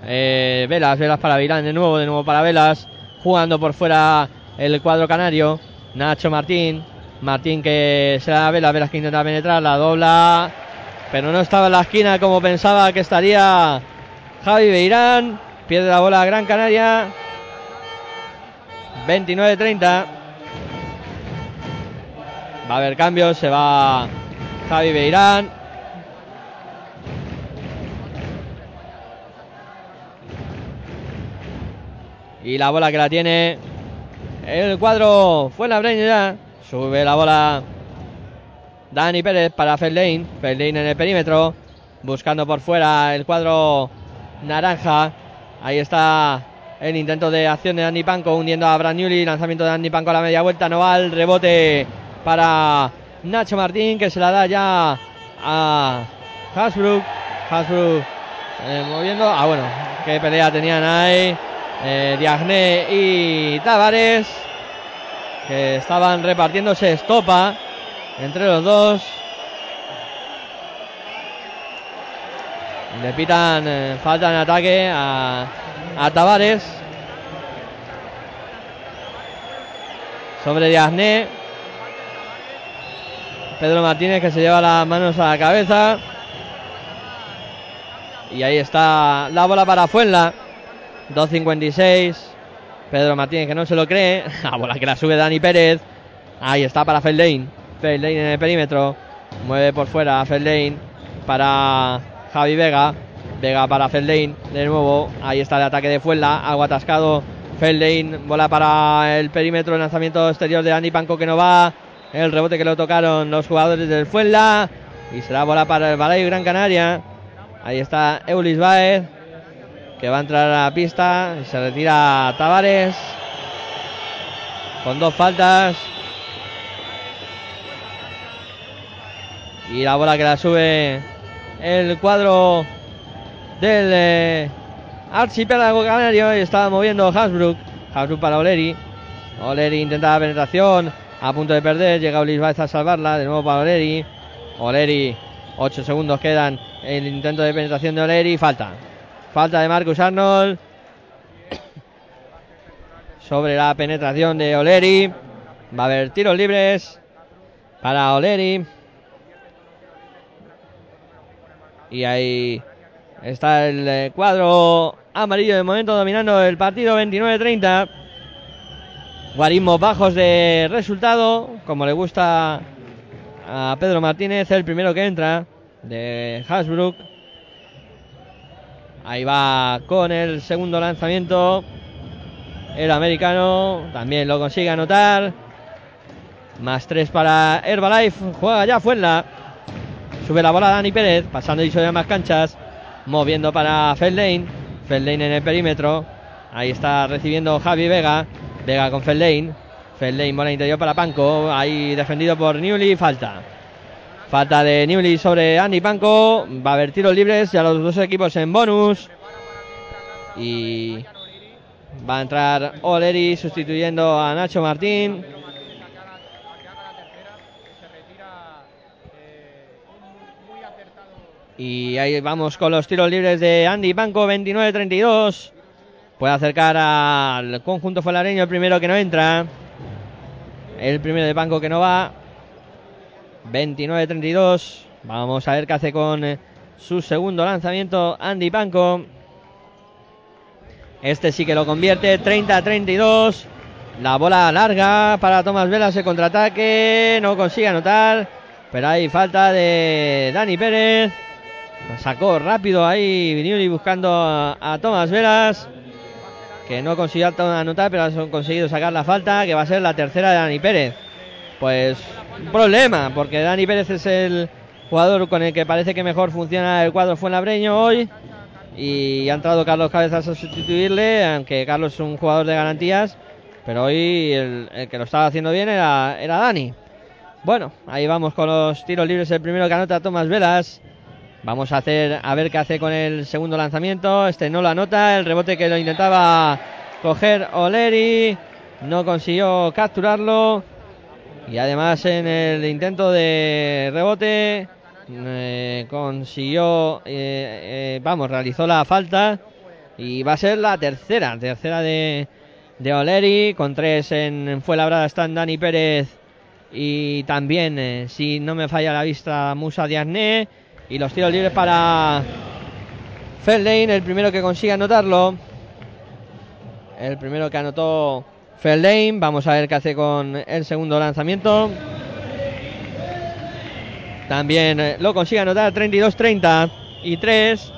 eh, Velas. Velas para Beirán de nuevo. De nuevo para Velas. Jugando por fuera el cuadro canario. Nacho Martín. Martín que se da a Velas. Velas que intenta penetrar. La dobla. Pero no estaba en la esquina como pensaba que estaría Javi Beirán. Pierde la bola Gran Canaria. 29-30. Va a haber cambios. Se va Javi Beirán. Y la bola que la tiene el cuadro fue la ya. Sube la bola Dani Pérez para Feldane. Feldane en el perímetro. Buscando por fuera el cuadro naranja. Ahí está el intento de acción de Andy Panko hundiendo a Braniuli. Lanzamiento de Andy Panko a la media vuelta. No va el rebote para Nacho Martín que se la da ya a Hasbrook. Hasbrook eh, moviendo. Ah, bueno, qué pelea tenían ahí. Eh, Diagne y Tavares que estaban repartiéndose estopa entre los dos. Le pitan eh, falta en ataque a, a Tavares. Sobre Diazné. Pedro Martínez que se lleva las manos a la cabeza. Y ahí está la bola para Fuenla. 2.56 Pedro Martínez que no se lo cree. La bola que la sube Dani Pérez. Ahí está para Feldane. Feldane en el perímetro. Mueve por fuera Feldane para Javi Vega. Vega para Feldane. De nuevo. Ahí está el ataque de Fuenla. Algo atascado. Feldane. Bola para el perímetro. Lanzamiento exterior de Andy Panco que no va. El rebote que lo tocaron los jugadores del Fuenla. Y será bola para el Balay Gran Canaria. Ahí está Eulis Baez. Que va a entrar a la pista. Y se retira Tavares. Con dos faltas. Y la bola que la sube el cuadro del eh, archipiélago canario. Y está moviendo Hasbrook. Hasbrook para Oleri. Oleri intenta la penetración. A punto de perder. Llega Ulis Baez a salvarla. De nuevo para Oleri. Oleri. 8 segundos quedan. El intento de penetración de Oleri. Falta. Falta de Marcus Arnold. Sobre la penetración de Oleri. Va a haber tiros libres para Oleri. Y ahí está el eh, cuadro amarillo de momento dominando el partido 29-30. Guarismos bajos de resultado, como le gusta a Pedro Martínez, el primero que entra de Hasbrook. Ahí va con el segundo lanzamiento. El americano también lo consigue anotar. Más tres para Herbalife. Juega ya Fuenla. Sube la bola Dani Pérez. Pasando y sobre más canchas. Moviendo para Feldane. Feldane en el perímetro. Ahí está recibiendo Javi Vega. Vega con Feldane. Feldane bola interior para Panco. Ahí defendido por Newly. Falta. Falta de Newly sobre Andy Panco. Va a haber tiros libres. Ya los dos equipos en bonus. Y va a entrar Oleri sustituyendo a Nacho Martín. Y ahí vamos con los tiros libres de Andy Panco, 29-32. Puede acercar al conjunto folareño el primero que no entra. El primero de Panco que no va. 29-32. Vamos a ver qué hace con eh, su segundo lanzamiento Andy Panco. Este sí que lo convierte. 30-32. La bola larga para Tomás Velas. El contraataque. No consigue anotar. Pero hay falta de Dani Pérez. Sacó rápido ahí Viniuli buscando a, a Tomás Velas. Que no consiguió anotar, pero han conseguido sacar la falta. Que va a ser la tercera de Dani Pérez. Pues un problema, porque Dani Pérez es el jugador con el que parece que mejor funciona el cuadro Fuenlabreño hoy. Y ha entrado Carlos Cabezas a sustituirle, aunque Carlos es un jugador de garantías. Pero hoy el, el que lo estaba haciendo bien era, era Dani. Bueno, ahí vamos con los tiros libres. El primero que anota Tomás Velas. Vamos a hacer a ver qué hace con el segundo lanzamiento. Este no lo anota. El rebote que lo intentaba coger Oleri. No consiguió capturarlo. Y además en el intento de rebote eh, consiguió, eh, eh, vamos, realizó la falta. Y va a ser la tercera, tercera de, de Oleri. Con tres en Fuenlabrada están Dani Pérez y también, si no me falla la vista, Musa Diarné. Y los tiros libres para Feldane, el primero que consigue anotarlo. El primero que anotó Feldane. Vamos a ver qué hace con el segundo lanzamiento. También eh, lo consigue anotar 32-30 y 3.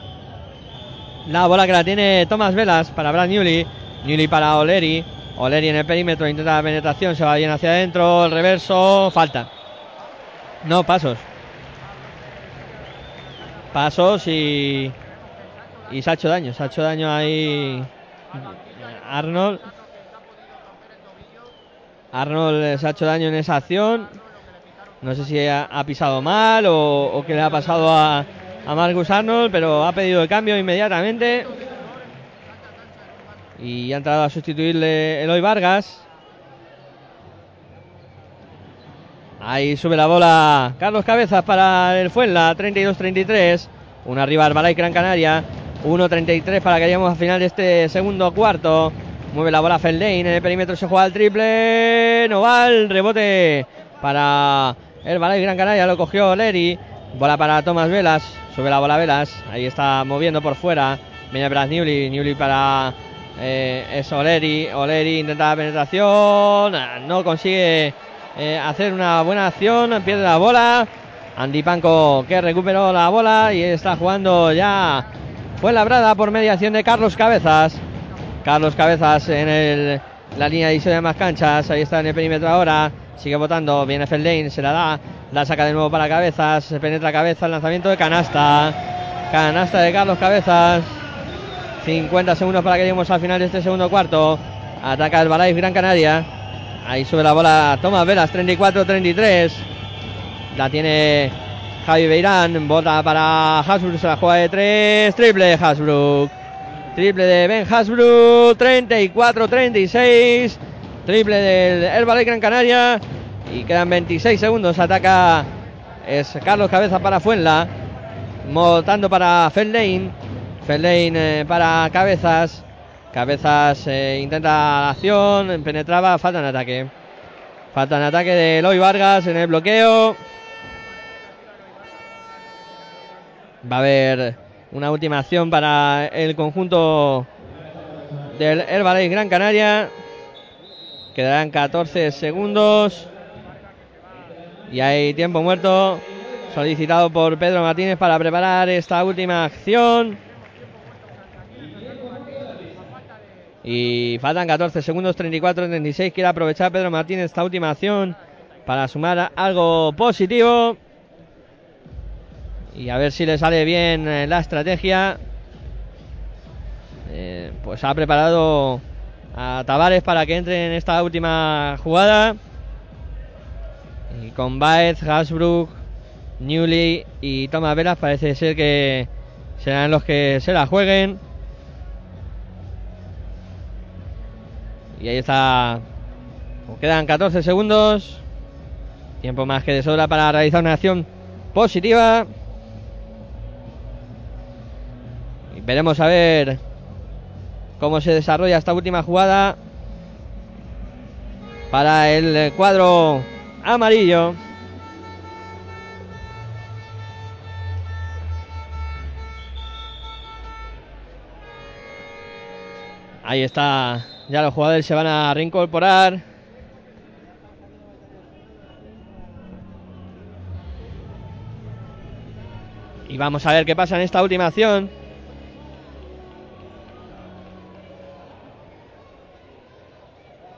La bola que la tiene Tomás Velas para Brad Newly. Newly para Oleri. Oleri en el perímetro intenta la penetración, se va bien hacia adentro, el reverso, falta. No, pasos. Pasos y. Y se ha hecho daño, se ha hecho daño ahí. Arnold. Arnold se ha hecho daño en esa acción. No sé si ha, pisado mal o, o qué le ha pasado a, a Marcus Arnold, pero ha pedido el cambio inmediatamente. Y ha entrado a sustituirle Eloy Vargas. Ahí sube la bola Carlos Cabezas para el Fuenla, 32-33. Una arriba Arbalay Gran Canaria. 1-33 para que lleguemos al final de este segundo cuarto. Mueve la bola Feldane. En el perímetro se juega el triple. No va rebote para el Balay Gran Canaria. Lo cogió Leri. Bola para Tomás Velas. Sube la bola Velas. Ahí está moviendo por fuera. Viene Brad Newly. Newly para eh, es Oleri. Oleri intenta la penetración. No consigue eh, hacer una buena acción. Pierde la bola. Andy Panco que recuperó la bola y está jugando ya. Fue labrada por mediación de Carlos Cabezas. Carlos Cabezas en la línea de de más canchas. Ahí está en el perímetro ahora. Sigue votando. Viene Feldane. Se la da. La saca de nuevo para Cabezas. Se penetra Cabezas. Lanzamiento de canasta. Canasta de Carlos Cabezas. 50 segundos para que lleguemos al final de este segundo cuarto. Ataca el Balais Gran Canaria. Ahí sube la bola Tomás Velas, 34-33. La tiene Javi Beirán. Bota para Hasbrook. Se la juega de tres. Triple Hasbrook. Triple de Ben Hasbrook. 34-36. Triple del Herbalife Gran Canaria. Y quedan 26 segundos. Ataca es Carlos Cabeza para Fuenla. Motando para Feldane. Feldane eh, para Cabezas. Cabezas eh, intenta la acción. Penetraba. Falta en ataque. Falta en ataque de Eloy Vargas en el bloqueo. Va a haber una última acción para el conjunto del Herbalife Gran Canaria. Quedarán 14 segundos. Y hay tiempo muerto solicitado por Pedro Martínez para preparar esta última acción. Y faltan 14 segundos, 34-36. Quiere aprovechar Pedro Martínez esta última acción para sumar algo positivo. Y a ver si le sale bien eh, la estrategia. Eh, pues ha preparado a Tavares para que entre en esta última jugada. Y con Baez, Hasbrook, Newley y Thomas Velas parece ser que serán los que se la jueguen. Y ahí está. Como quedan 14 segundos. Tiempo más que de sobra para realizar una acción positiva. Veremos a ver cómo se desarrolla esta última jugada para el cuadro amarillo. Ahí está. Ya los jugadores se van a reincorporar. Y vamos a ver qué pasa en esta última acción.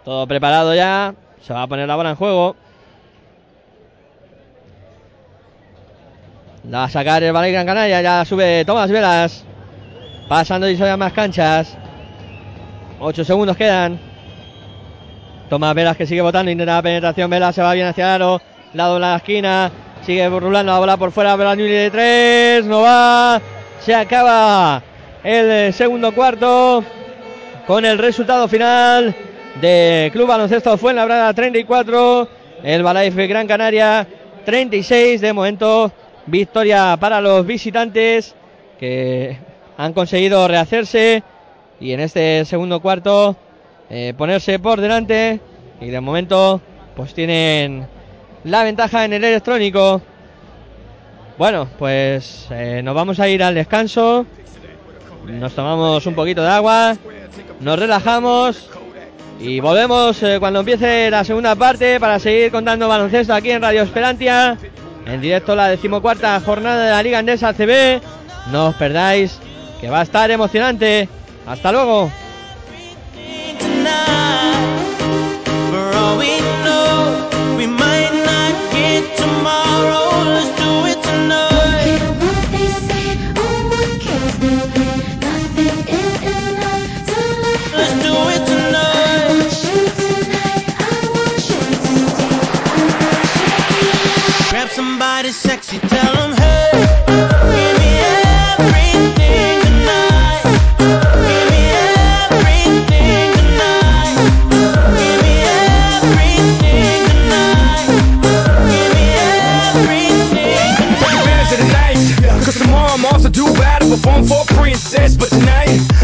Todo preparado ya. Se va a poner la bola en juego. La va a sacar el Valle Gran Canaria. Ya sube Tomás Velas. Pasando y más canchas. 8 segundos quedan. Tomás Velas que sigue votando. Intenta la penetración. Velas se va bien hacia el aro. Lado de la esquina. Sigue rulando la bola por fuera. Velas de 3. No va. Se acaba el segundo cuarto. Con el resultado final de Club Baloncesto Fuenlabrada 34. El Balaife Gran Canaria 36. De momento, victoria para los visitantes que han conseguido rehacerse y en este segundo cuarto eh, ponerse por delante y de momento pues tienen la ventaja en el electrónico. Bueno, pues eh, nos vamos a ir al descanso. Nos tomamos un poquito de agua, nos relajamos y volvemos eh, cuando empiece la segunda parte para seguir contando baloncesto aquí en Radio Esperantia. En directo la decimocuarta jornada de la Liga Andesa CB. No os perdáis, que va a estar emocionante. Hasta luego. Somebody sexy, tell them, hey, of the night. Cause tomorrow I'm off to do battle, perform for a princess. But tonight,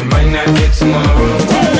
you might not get tomorrow.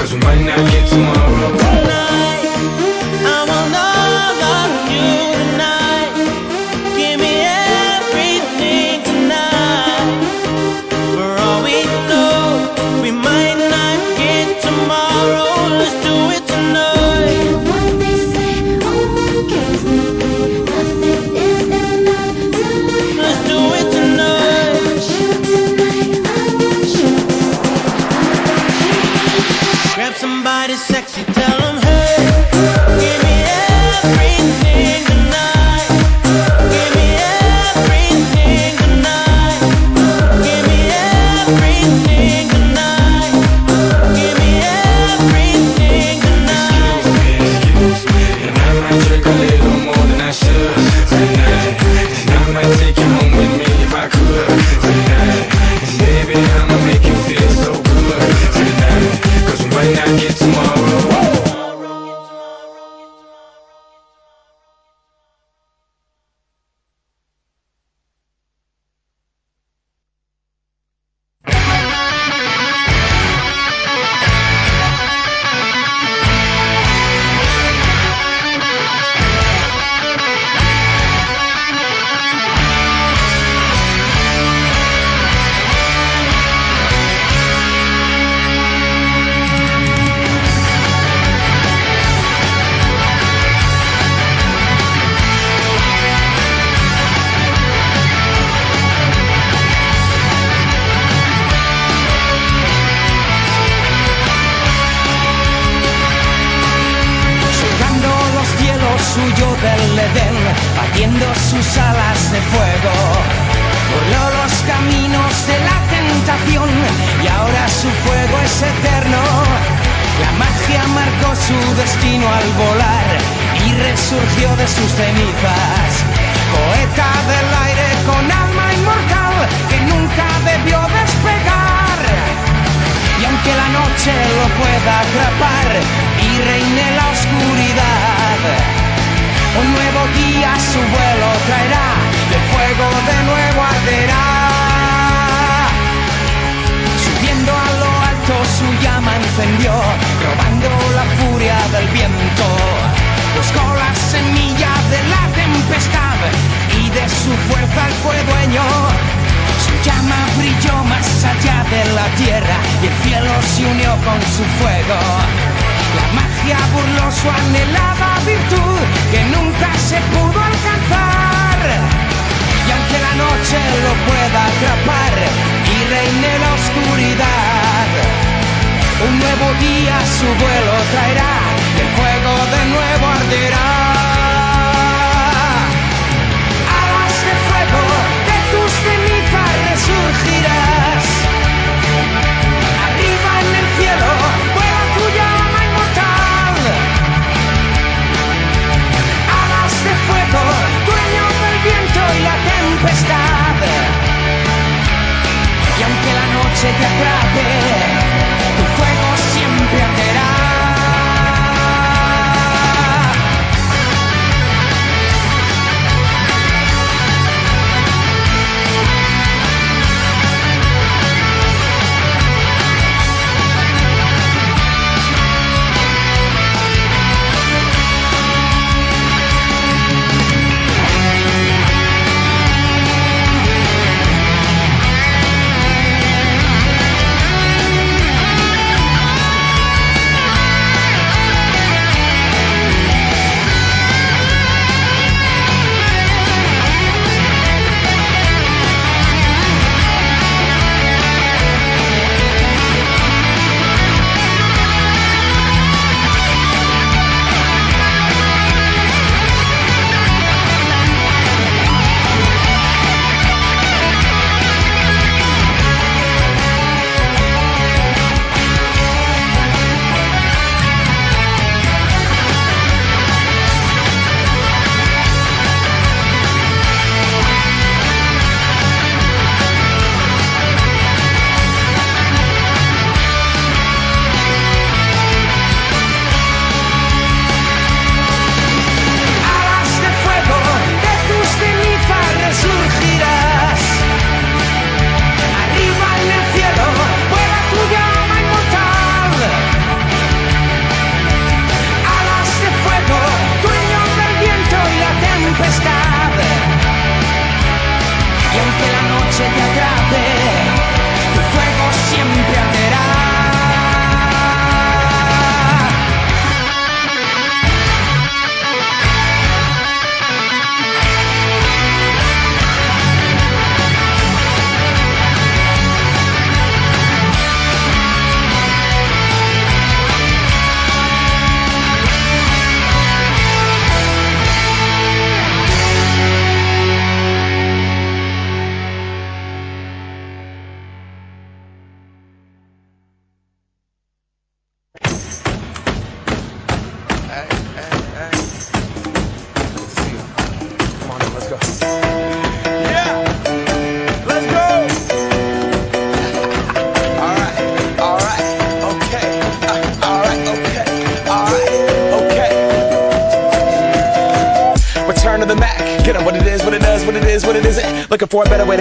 Cause we might not get tomorrow.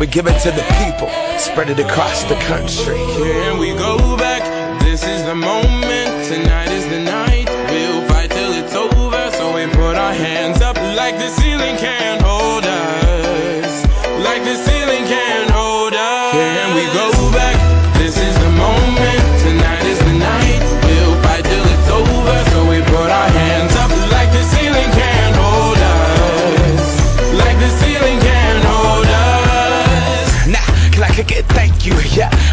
We give it to the people, spread it across the country. Here we go back. This is the moment. Tonight is the night. We'll fight till it's over. So we put our hands up like the ceiling can't hold us. Like the ceiling can't hold us. Here we go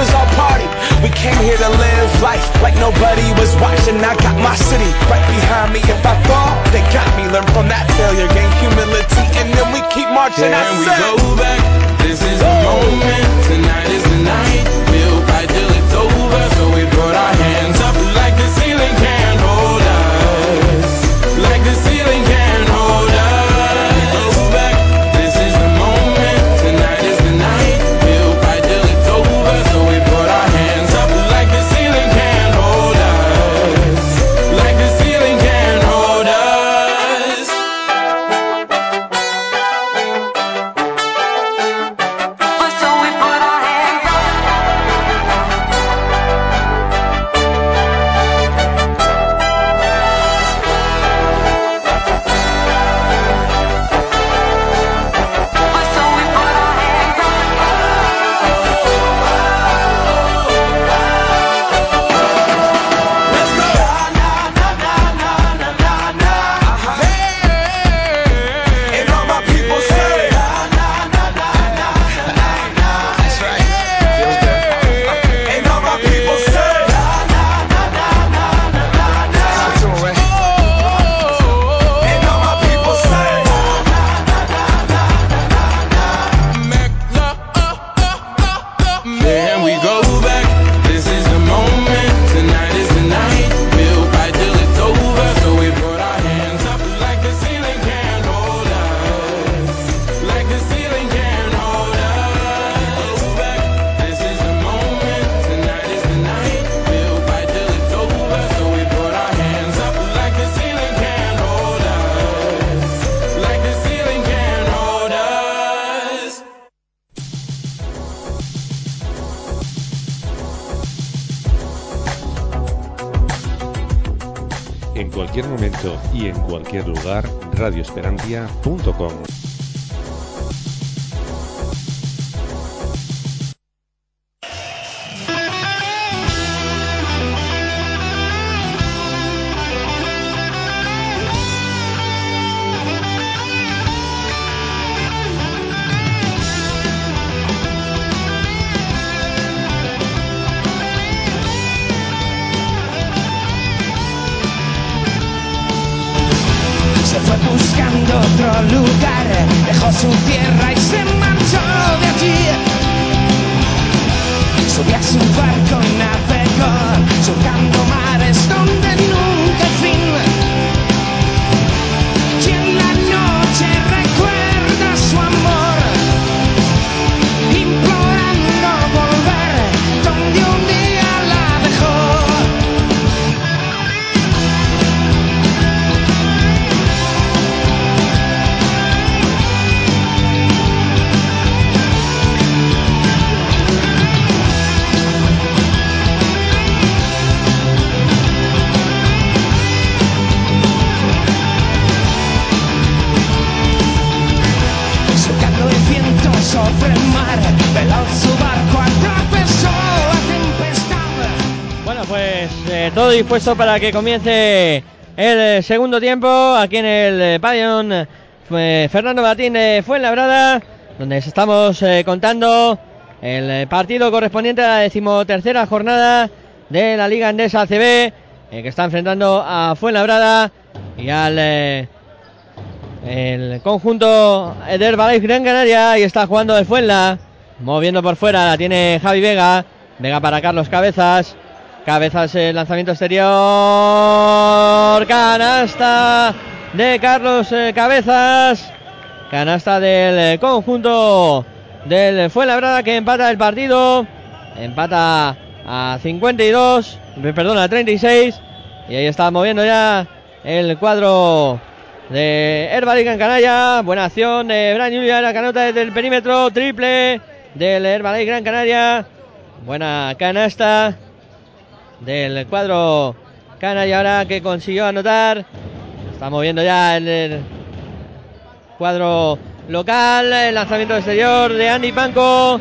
is our party. We came here to live life like nobody was watching. I got my city right behind me. If I fall, they got me. Learn from that failure, gain humility, and then we keep marching. I Can we go back? This is the moment. Tonight is the night. We'll fight till it's over. radioesperantia.com. dispuesto para que comience el eh, segundo tiempo aquí en el eh, pabellón eh, Fernando Martín de Fuenlabrada, donde os estamos contando el partido correspondiente a la decimotercera jornada de la Liga Andesa ACB, eh, que está enfrentando a Fuenlabrada y al el conjunto de Herbalife Gran Canaria. Y está jugando el Fuenla, moviendo por fuera, la tiene Javi Vega, Vega para Carlos Cabezas, Cabezas el lanzamiento exterior. Canasta de Carlos eh, Cabezas. Canasta del eh, conjunto del Fuenlabrada que empata el partido. Empata a 52. eh, Perdón, a 36. Y ahí está moviendo ya el cuadro de Herbalife en Canalla. Buena acción de Bran Julia. La canota desde el perímetro. Triple del Herbalife Gran Canaria. Buena canasta del cuadro canario ahora que consiguió anotar. Está moviendo ya el, el cuadro local. El lanzamiento exterior de Andy Panco.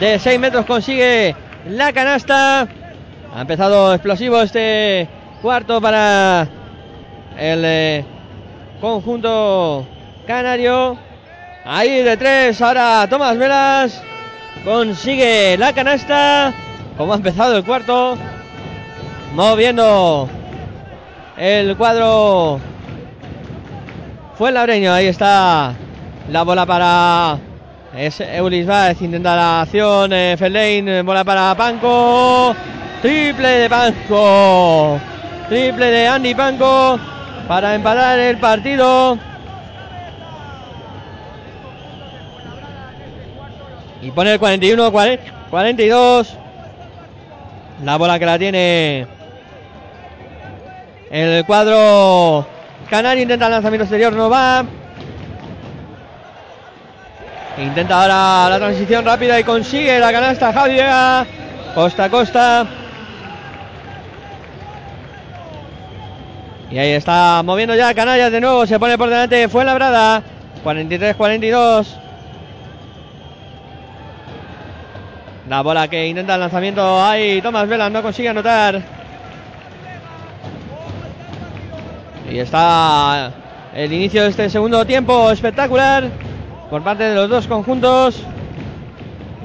De 6 metros consigue la canasta. Ha empezado explosivo este cuarto para el eh, conjunto canario. Ahí de tres, ahora Tomás Velas consigue la canasta. Como ha empezado el cuarto, moviendo el cuadro fue labreño. Ahí está la bola para es Eulis Vázquez. Intenta la acción. Eh, Fellain, bola para Panco. Triple de Panco. Triple de Andy Panco para empatar el partido. Y pone el 41, 42. La bola que la tiene el cuadro canario. Intenta el lanzamiento exterior, no va. Intenta ahora la transición rápida y consigue la canasta Javi Vega. Costa a costa. Y ahí está moviendo ya Canarias de nuevo. Se pone por delante. Fue labrada. 43-42. La bola que intenta el lanzamiento. Ahí Tomás Velas no consigue anotar. Y está el inicio de este segundo tiempo espectacular por parte de los dos conjuntos.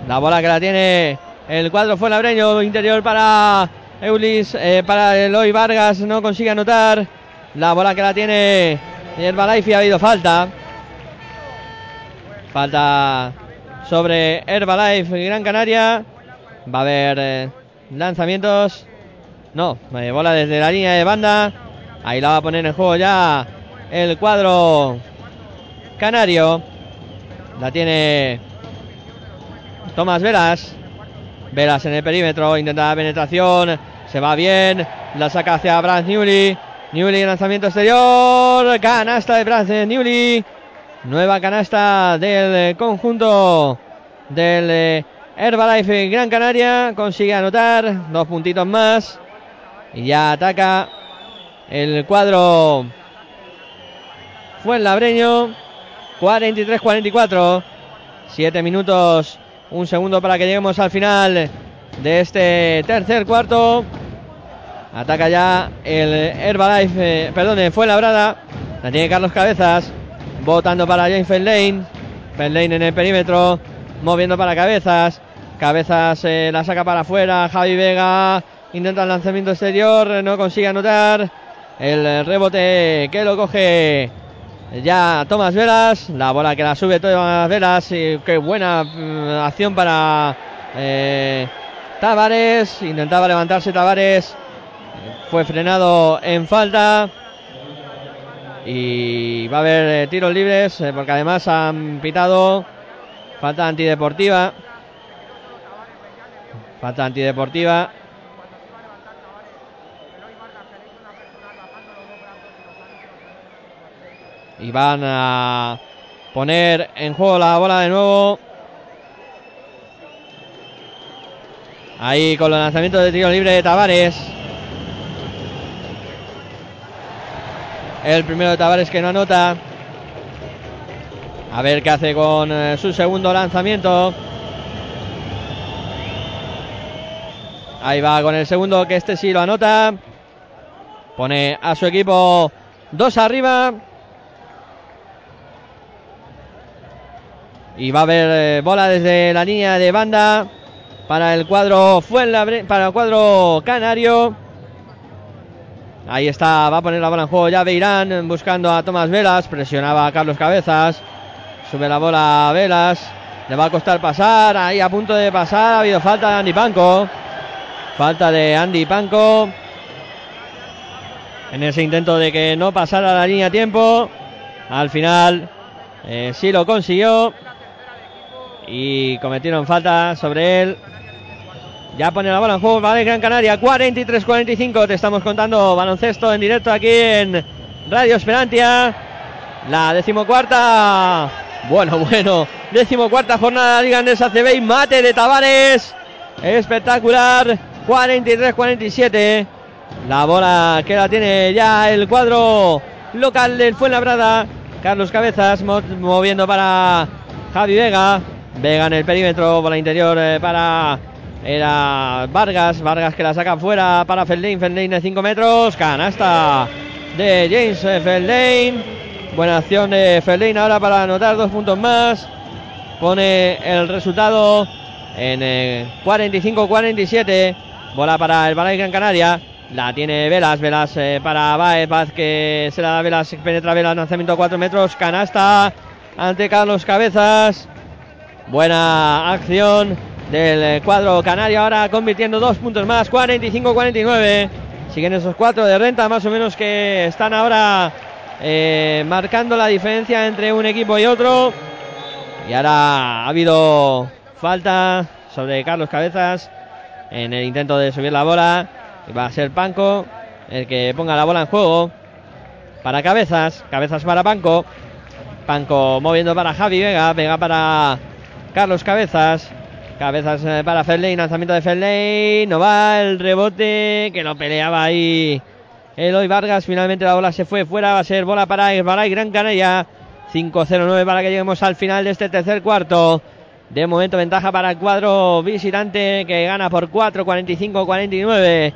La bola que la tiene el cuadro fue labreño interior para Eulis, eh, para Eloy Vargas no consigue anotar. La bola que la tiene Herbalife y ha habido falta. Falta sobre Herbalife Gran Canaria. Va a haber eh, lanzamientos. No, eh, bola desde la línea de banda. Ahí la va a poner en juego ya el cuadro canario. La tiene Tomás Velas. Velas en el perímetro. Intenta la penetración. Se va bien. La saca hacia Brad Newley. Newley lanzamiento exterior. Canasta de Brad Newley. Nueva canasta del conjunto del eh, Herbalife Gran Canaria. Consigue anotar. Dos puntitos más. Y ya ataca el cuadro Fuenlabreño. 43-44. 7 minutos, un segundo para que lleguemos al final de este tercer cuarto. Ataca ya el Herbalife, eh, perdón, fue labrada. La tiene Carlos Cabezas. Votando para James Fellain. Fellain en el perímetro. Moviendo para Cabezas. Cabezas eh, la saca para afuera. Javi Vega intenta el lanzamiento exterior. No consigue anotar. El rebote que lo coge ya Tomás Velas, la bola que la sube Tomás Velas, y qué buena mm, acción para eh, Tavares, intentaba levantarse Tavares, fue frenado en falta. Y va a haber eh, tiros libres eh, porque además han pitado. Falta antideportiva, falta antideportiva. Y van a poner en juego la bola de nuevo. Ahí con los lanzamientos de tiro libre de Tavares. El primero de Tavares que no anota. A ver qué hace con eh, su segundo lanzamiento. Ahí va con el segundo, que este sí lo anota. Pone a su equipo dos arriba. Y va a haber eh, bola desde la línea de banda para el cuadro Fuenlabre, para el cuadro canario. Ahí está, va a poner la bola en juego ya Beirán buscando a Tomás Velas, presionaba a Carlos Cabezas, sube la bola a Velas, le va a costar pasar, ahí a punto de pasar, ha habido falta de Andy Panco, falta de Andy Panco, en ese intento de que no pasara la línea a tiempo, al final eh, sí lo consiguió y cometieron falta sobre él. Ya pone la bola en juego, vale, Gran Canaria, 43-45. Te estamos contando baloncesto en directo aquí en Radio Esperantia. La decimocuarta, bueno, bueno, decimocuarta jornada de Liga Andesa CB mate de Tavares. Espectacular, 43-47. La bola que la tiene ya el cuadro local del Fuenlabrada. Carlos Cabezas mo- moviendo para Javi Vega. Vega en el perímetro por la interior eh, para era Vargas. Vargas que la saca fuera para Feldane. Feldane de 5 metros. Canasta de James eh, Feldane. Buena acción de Feldane ahora para anotar dos puntos más. Pone el resultado en eh, 45-47. Bola para el Balay Gran Canaria. La tiene Velas, Velas eh, para Baez, Baez que se la da Velas, penetra Velas, lanzamiento a 4 metros, canasta ante Carlos Cabezas. Buena acción del eh, cuadro canario ahora convirtiendo dos puntos más, 45-49. Siguen esos cuatro de renta más o menos que están ahora eh, marcando la diferencia entre un equipo y otro. Y ahora ha habido falta sobre Carlos Cabezas en el intento de subir la bola. Va a ser Panco el que ponga la bola en juego. Para Cabezas, Cabezas para Panco. Panco moviendo para Javi Vega, Vega para Carlos Cabezas. Cabezas eh, para Ferley, lanzamiento de Ferley. No va el rebote que lo peleaba ahí Eloy Vargas. Finalmente la bola se fue fuera. Va a ser bola para Esbalay Gran Canaria. 5-0-9 para que lleguemos al final de este tercer cuarto. De momento ventaja para el cuadro visitante que gana por 4, 45-49.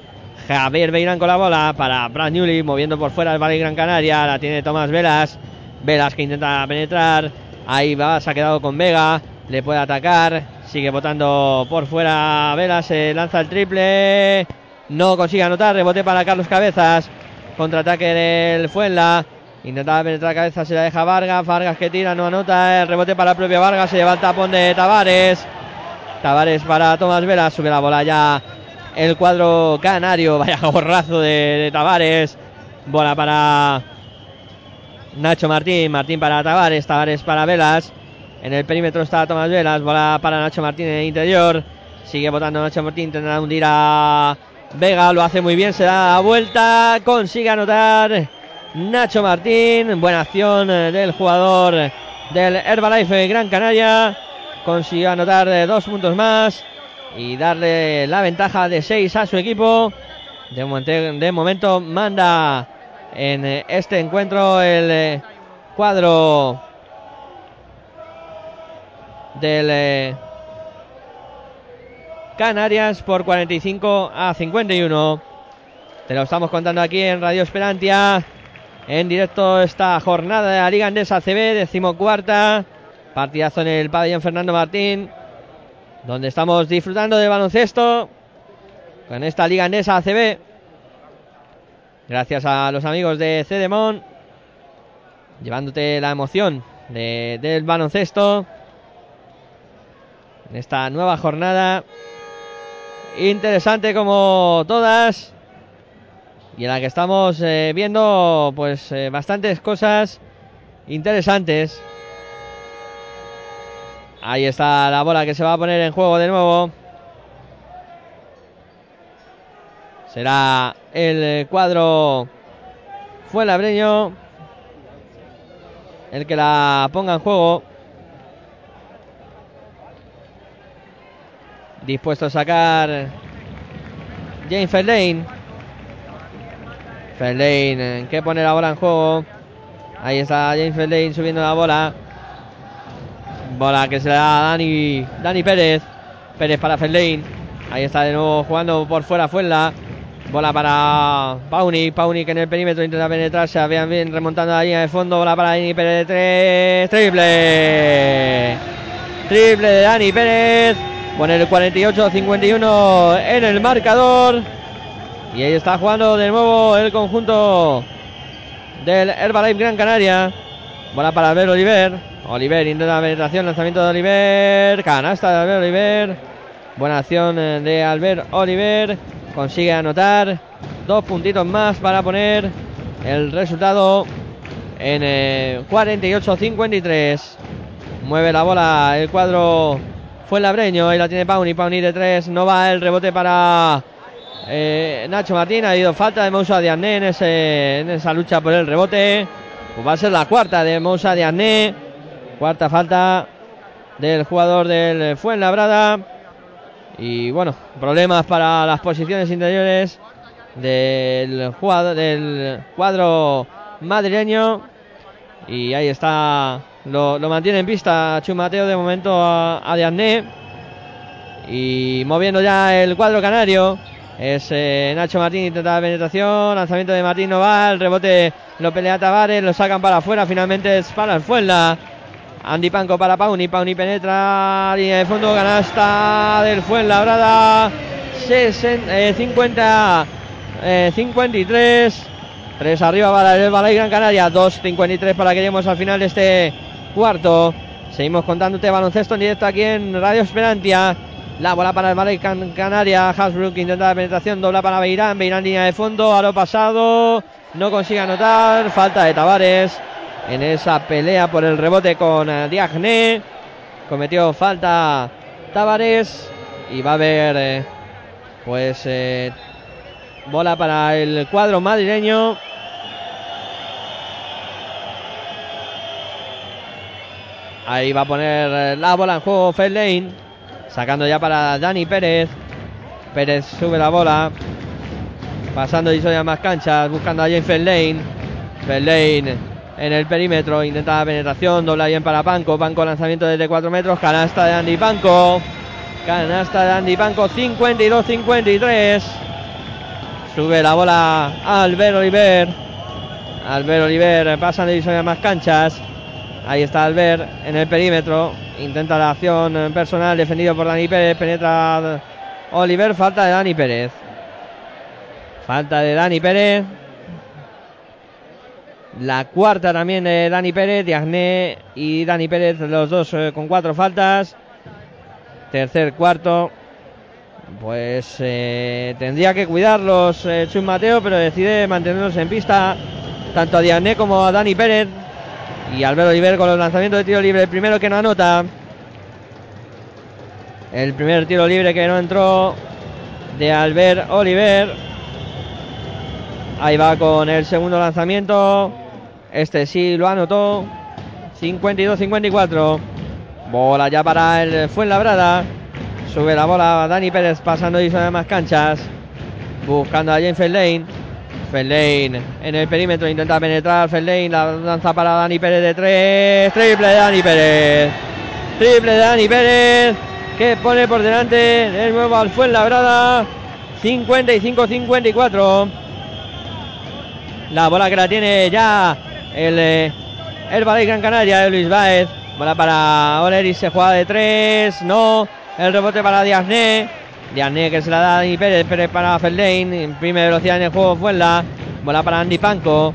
Javier Beirán con la bola para Brad Newley moviendo por fuera el Valle Gran Canaria. La tiene Tomás Velas. Velas que intenta penetrar. Ahí va, se ha quedado con Vega. Le puede atacar. Sigue botando por fuera Velas. Se lanza el triple. No consigue anotar. Rebote para Carlos Cabezas. Contraataque del Fuenla. Intentaba penetrar cabeza, se la deja Vargas. Vargas que tira, no anota. El rebote para la propia Vargas. Se lleva el tapón de Tavares. Tavares para Tomás Velas. Sube la bola ya el cuadro canario. Vaya gorrazo de, de Tavares. Bola para Nacho Martín. Martín para Tavares. Tavares para Velas. En el perímetro está Tomás Velas. Bola para Nacho Martín en el interior. Sigue botando Nacho Martín. Tendrá hundir a Vega. Lo hace muy bien. Se da la vuelta. Consigue anotar. Nacho Martín. Buena acción eh, del jugador del Herbalife Gran Canaria. Consiguió anotar eh, dos puntos más y darle la ventaja de 6 a su equipo. De momento, de momento manda en eh, este encuentro el cuadro del eh, Canarias por 45 a 51. Te lo estamos contando aquí en Radio Esperantia. En directo esta jornada de la Liga Andesa CB, decimocuarta. Partidazo en el pabellón Fernando Martín. Donde estamos disfrutando de baloncesto. Con esta Liga Andesa ACB. Gracias a los amigos de Cedemon. Llevándote la emoción de- del baloncesto. En esta nueva jornada. Interesante como todas y en la que estamos eh, viendo pues eh, bastantes cosas interesantes. Ahí está la bola que se va a poner en juego de nuevo. Será el eh, cuadro Fuenlabreño el que la ponga en juego. Dispuesto a sacar James. Feldane eh, que pone la bola en juego. Ahí está James Feldane subiendo la bola. Bola que se la da a Dani, Dani Pérez. Pérez para Ferlein. Ahí está de nuevo jugando por fuera Fuenla. Bola para Pauni. Pauni que en el perímetro intenta penetrarse. Vean bien remontando la línea de fondo. Bola para Dani Pérez tres. Triple. Triple de Dani Pérez. Pone el 48-51 en el marcador. Y ahí está jugando de nuevo el conjunto del Herbalife Gran Canaria. Bola para Albert Oliver. Oliver intenta la penetración, lanzamiento de Oliver. Canasta de Albert Oliver. Buena acción eh, de Albert Oliver. Consigue anotar dos puntitos más para poner el resultado en eh, 48-53. Mueve la bola el cuadro fue labreño. Ahí la tiene Pauni. Pauni de tres. No va el rebote para eh, Nacho Martín. Ha habido falta de Moussa Diané en, ese- esa lucha por el rebote. Pues va a ser la cuarta de Moussa Diané. Cuarta falta del jugador del Fuenlabrada. Y bueno, problemas para las posiciones interiores del jugador del cuadro madrileño. Y ahí está, lo, lo mantiene en pista Chumateo de momento a, a. Y moviendo ya el cuadro canario. Es eh, Nacho Martín intenta la penetración. Lanzamiento de Martín no va. El rebote lo pelea Tavares. Lo sacan para afuera. Finalmente es para el Fuenla. Andy Panco para Pauni. Pauni penetra. Línea de fondo. Canasta del Fuenlabrada. 60, eh, 50. eh, 53. 3 arriba para el Balay Gran Canaria. 2.53 para que lleguemos al final de este cuarto. Seguimos contándote baloncesto en directo aquí en Radio Esperantia. La bola para el Balay Gran Canaria. Hasbrook intenta la penetración. Dobla para Beirán. Beirán línea de fondo. A lo pasado. No consigue anotar. Falta de Tavares. En esa pelea por el rebote con eh, Diagne. Cometió falta Tavares. Y va a haber. eh, pues. eh, bola para el cuadro madrileño. Ahí va a poner eh, la bola en juego Lane. Sacando ya para Dani Pérez. Pérez sube la bola. Pasando y soy más canchas. Buscando a James Lane. Lane en el perímetro. Intenta la penetración. Dobla bien para Panco. Panco lanzamiento desde 4 metros. Canasta de Andy Panco. Canasta de Andy Panco. 52-53. Sube la bola Albert Oliver. Albert Oliver pasa de a más canchas. Ahí está Albert en el perímetro. Intenta la acción personal defendido por Dani Pérez. Penetra Oliver. Falta de Dani Pérez. Falta de Dani Pérez. La cuarta también de Dani Pérez. Diagné y Dani Pérez, los dos eh, con cuatro faltas. Tercer cuarto. Pues eh, tendría que cuidarlos eh, Mateo, pero decide mantenerlos en pista. Tanto a Diané como a Dani Pérez. Y Albert Oliver con los lanzamientos de tiro libre. El primero que no anota. El primer tiro libre que no entró de Albert Oliver. Ahí va con el segundo lanzamiento. Este sí lo anotó. 52-54. Bola ya para el Fuenlabrada. Sube la bola Dani Pérez pasando y de más canchas. Buscando a James Lane. Lane en el perímetro intenta penetrar. Lane la lanza para Dani Pérez de tres. Triple de Dani Pérez. Triple de Dani Pérez. Que pone por delante de nuevo al Fuenlabrada. 55-54. La bola que la tiene ya el, eh, el Ballet Gran Canaria de Luis Baez. Bola para Oleris, se juega de tres. No. El rebote para Diasné. Diasné que se la da a Dani Pérez. Pérez para Ferlein. Imprime velocidad en el juego. Fuenla. Bola para Andy Panco.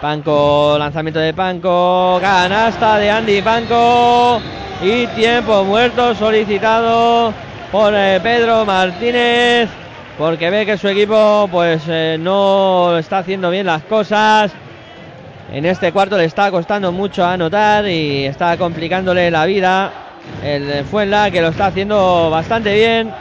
Panco, lanzamiento de Panco. Canasta de Andy Panco. Y tiempo muerto solicitado por eh, Pedro Martínez. Porque ve que su equipo pues eh, no está haciendo bien las cosas. En este cuarto le está costando mucho anotar y está complicándole la vida. El Fuenla que lo está haciendo bastante bien.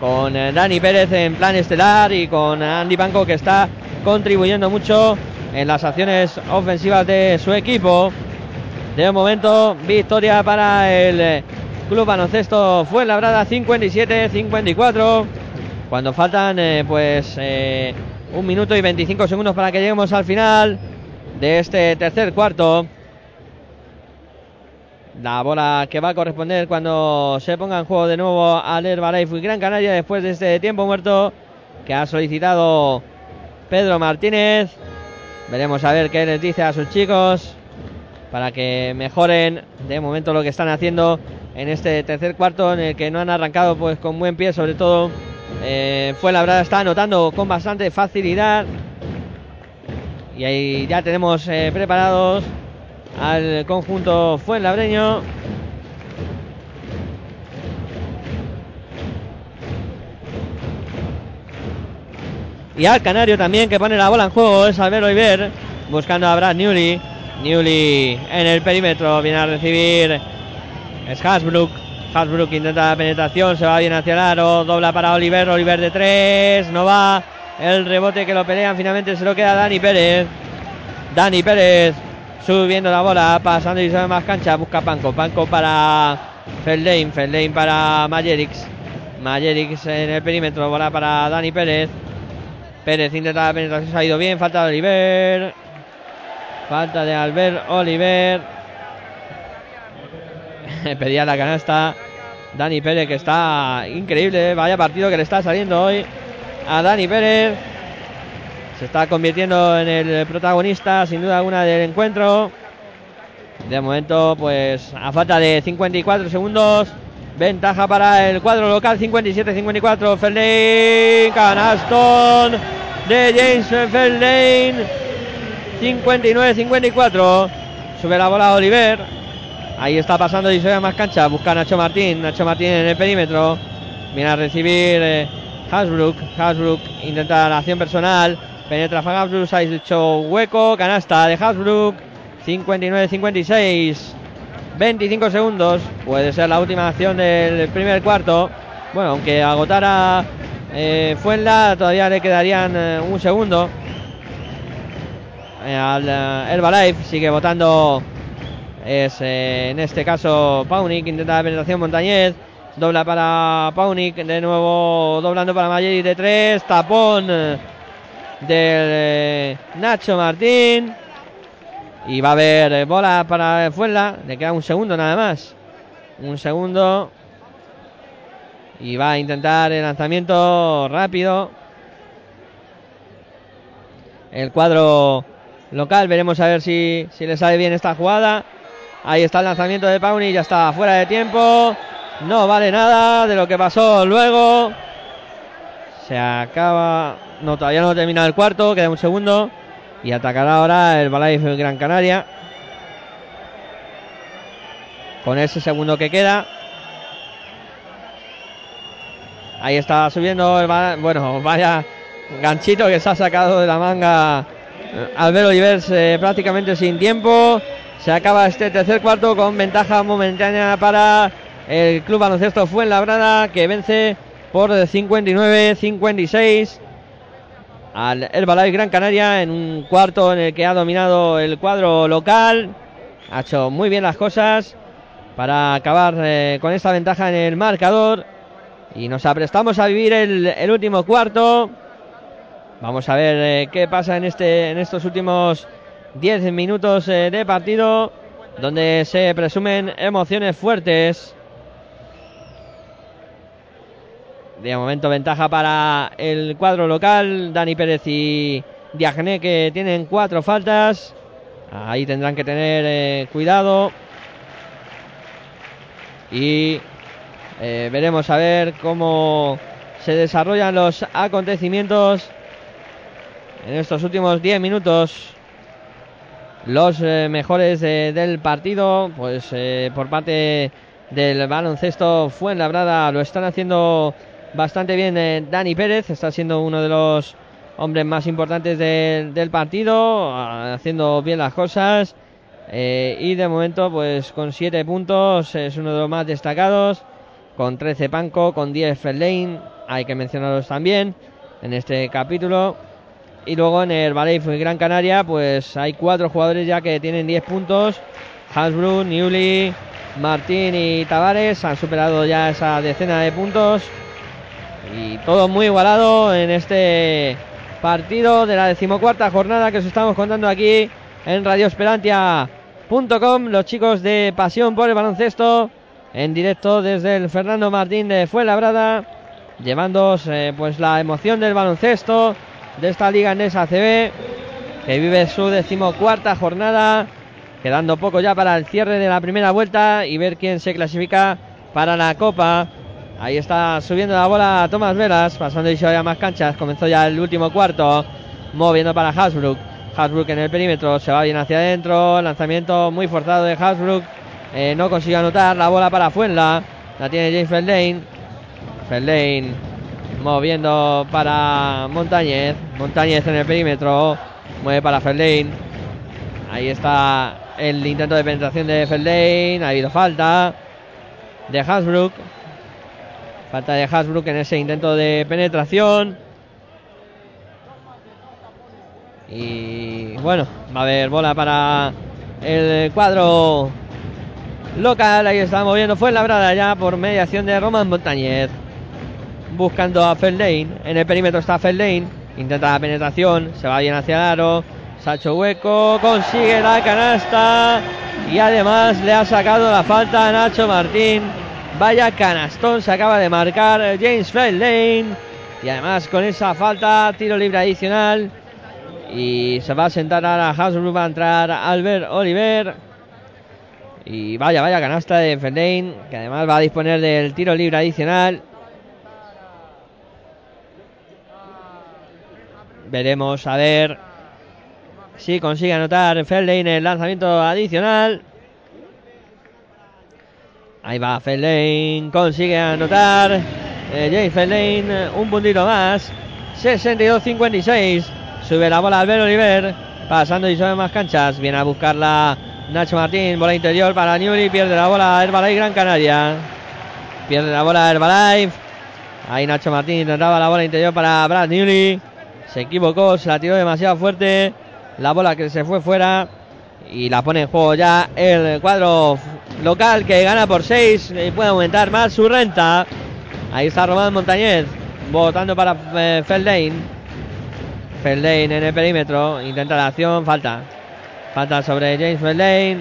Con eh, Dani Pérez en plan estelar y con Andy Banco que está contribuyendo mucho en las acciones ofensivas de su equipo. De momento, victoria para el eh, Club Baloncesto Fuenlabrada 57-54. Cuando faltan eh, pues eh, un minuto y 25 segundos para que lleguemos al final de este tercer cuarto. La bola que va a corresponder cuando se ponga en juego de nuevo al Herbalife Gran Canaria después de este tiempo muerto que ha solicitado Pedro Martínez. Veremos a ver qué les dice a sus chicos para que mejoren de momento lo que están haciendo en este tercer cuarto en el que no han arrancado pues con buen pie sobre todo eh, fue la verdad está anotando con bastante facilidad y ahí ya tenemos eh, preparados al conjunto Fuenlabreño. Y al Canario también que pone la bola en juego es Albert Oiber buscando a Brad Newley. Newley en el perímetro viene a recibir es Hasbrook. Hasbrook intenta la penetración, se va bien hacia el aro, dobla para Oliver, Oliver de tres, no va. El rebote que lo pelean finalmente se lo queda Dani Pérez. Dani Pérez subiendo la bola, pasando y ve más cancha, busca Panco, Panco para Feldein, Feldein para Majerix. Majerix en el perímetro, bola para Dani Pérez. Pérez intenta la penetración, se ha ido bien, falta de Oliver. Falta de Albert Oliver. Pedía la canasta. Dani Pérez que está increíble. Vaya partido que le está saliendo hoy a Dani Pérez. Se está convirtiendo en el protagonista sin duda alguna del encuentro. De momento pues a falta de 54 segundos. Ventaja para el cuadro local 57-54. Fellain. Canastón de James Fellain. 59-54. Sube la bola Oliver. Ahí está pasando y se más cancha. Busca Nacho Martín. Nacho Martín en el perímetro. Viene a recibir eh, Hasbrook. Hasbrook intenta la acción personal. Penetra Van Hasbrook. Ha hecho hueco. Canasta de Hasbrook. 59-56. 25 segundos. Puede ser la última acción del primer cuarto. Bueno, aunque agotara eh, Fuenla, todavía le quedarían eh, un segundo. Eh, al eh, Herbalife sigue votando. Es eh, en este caso Paunik. Intenta la penetración Montañez. Dobla para Paunik. De nuevo doblando para Mayeri de tres. Tapón del eh, Nacho Martín. Y va a haber eh, bola para Fuenla. Le queda un segundo nada más. Un segundo. Y va a intentar el lanzamiento rápido. El cuadro local. Veremos a ver si, si le sale bien esta jugada. Ahí está el lanzamiento de Pauni. Ya está fuera de tiempo. No vale nada de lo que pasó luego. Se acaba. No, todavía no termina el cuarto. Queda un segundo. Y atacará ahora el Balaife Gran Canaria. Con ese segundo que queda. Ahí está subiendo el bueno, vaya ganchito que se ha sacado de la manga eh, Albert Olivers eh, prácticamente sin tiempo. Se acaba este tercer cuarto con ventaja momentánea para el Club Baloncesto Fuenlabrada que vence por 59-56 al Herbalife Gran Canaria en un cuarto en el que ha dominado el cuadro local. Ha hecho muy bien las cosas para acabar eh, con esta ventaja en el marcador. Y nos aprestamos a vivir el, último cuarto. Vamos a ver eh, qué pasa en, este, en estos últimos 10 minutos eh, de partido. Donde se presumen emociones fuertes. De momento ventaja para el cuadro local. Dani Pérez y Diagné que tienen cuatro faltas. Ahí tendrán que tener eh, cuidado. Y eh, veremos a ver cómo se desarrollan los acontecimientos en estos últimos 10 minutos. Los eh, mejores del partido, pues por parte del baloncesto Fuenlabrada lo están haciendo bastante bien eh, Dani Pérez, está siendo uno de los hombres más importantes de- del partido, ah, haciendo bien las cosas. eh, y de momento, pues con 7 puntos, es uno de los más destacados. Con 13 Panco, con 10 Fellain, hay que mencionarlos también en este capítulo. Y luego en el Ballet Gran Canaria, pues hay cuatro jugadores ya que tienen 10 puntos. Hasbrook, Newly, Martín y Tavares han superado ya esa decena de puntos. Y todo muy igualado en este partido de la decimocuarta jornada que os estamos contando aquí en Radio Esperantia los chicos de Pasión por el Baloncesto, en directo desde el Fernando Martín de Fuenlabrada, llevándoos eh, pues la emoción del baloncesto de esta liga en esa CB, que vive su decimocuarta jornada, quedando poco ya para el cierre de la primera vuelta y ver quién se clasifica para la Copa. Ahí está subiendo la bola Tomás Velas, pasando y ya más canchas. Comenzó ya el último cuarto, moviendo para Hasbrook. Hasbrook en el perímetro, se va bien hacia adentro. Lanzamiento muy forzado de Hasbrook. Eh, no consigue anotar la bola para Fuenla. La tiene James Feldane. Feldane moviendo para Montañez. Montañez en el perímetro. Mueve para Feldane. Ahí está el intento de penetración de Feldane. Ha habido falta de Hasbrook. Falta de Hasbrook en ese intento de penetración. Y bueno, va a haber bola para el cuadro local. Ahí está moviendo. Fue labrada ya por mediación de Roman Montañez. Buscando a Feldane. En el perímetro está Feldane. Intenta la penetración. Se va bien hacia el aro. Sacho hueco. Consigue la canasta. Y además le ha sacado la falta a Nacho Martín. Vaya canastón se acaba de marcar James Feldane. Y además con esa falta, tiro libre adicional. Y se va a sentar ahora Hasbrook, va a entrar Albert Oliver. Y vaya, vaya canasta de Feldane, que además va a disponer del tiro libre adicional. Veremos a ver si consigue anotar Feldane el lanzamiento adicional. Ahí va Feldane, consigue anotar. Eh, James Feldane, un puntito más. 62-56. Sube la bola Albert Oliver. Pasando y sobre más canchas. Viene a buscarla Nacho Martín. Bola interior para Newry. Pierde la bola Herbalife Gran Canaria. Pierde la bola Herbalife. Ahí Nacho Martín intentaba la bola interior para Brad Newly. Se equivocó, se la tiró demasiado fuerte. La bola que se fue fuera. Y la pone en juego ya el cuadro local que gana por 6 y puede aumentar más su renta. Ahí está Román Montañez votando para eh, Feldane. Feldane en el perímetro. Intenta la acción. Falta. Falta sobre James Feldane.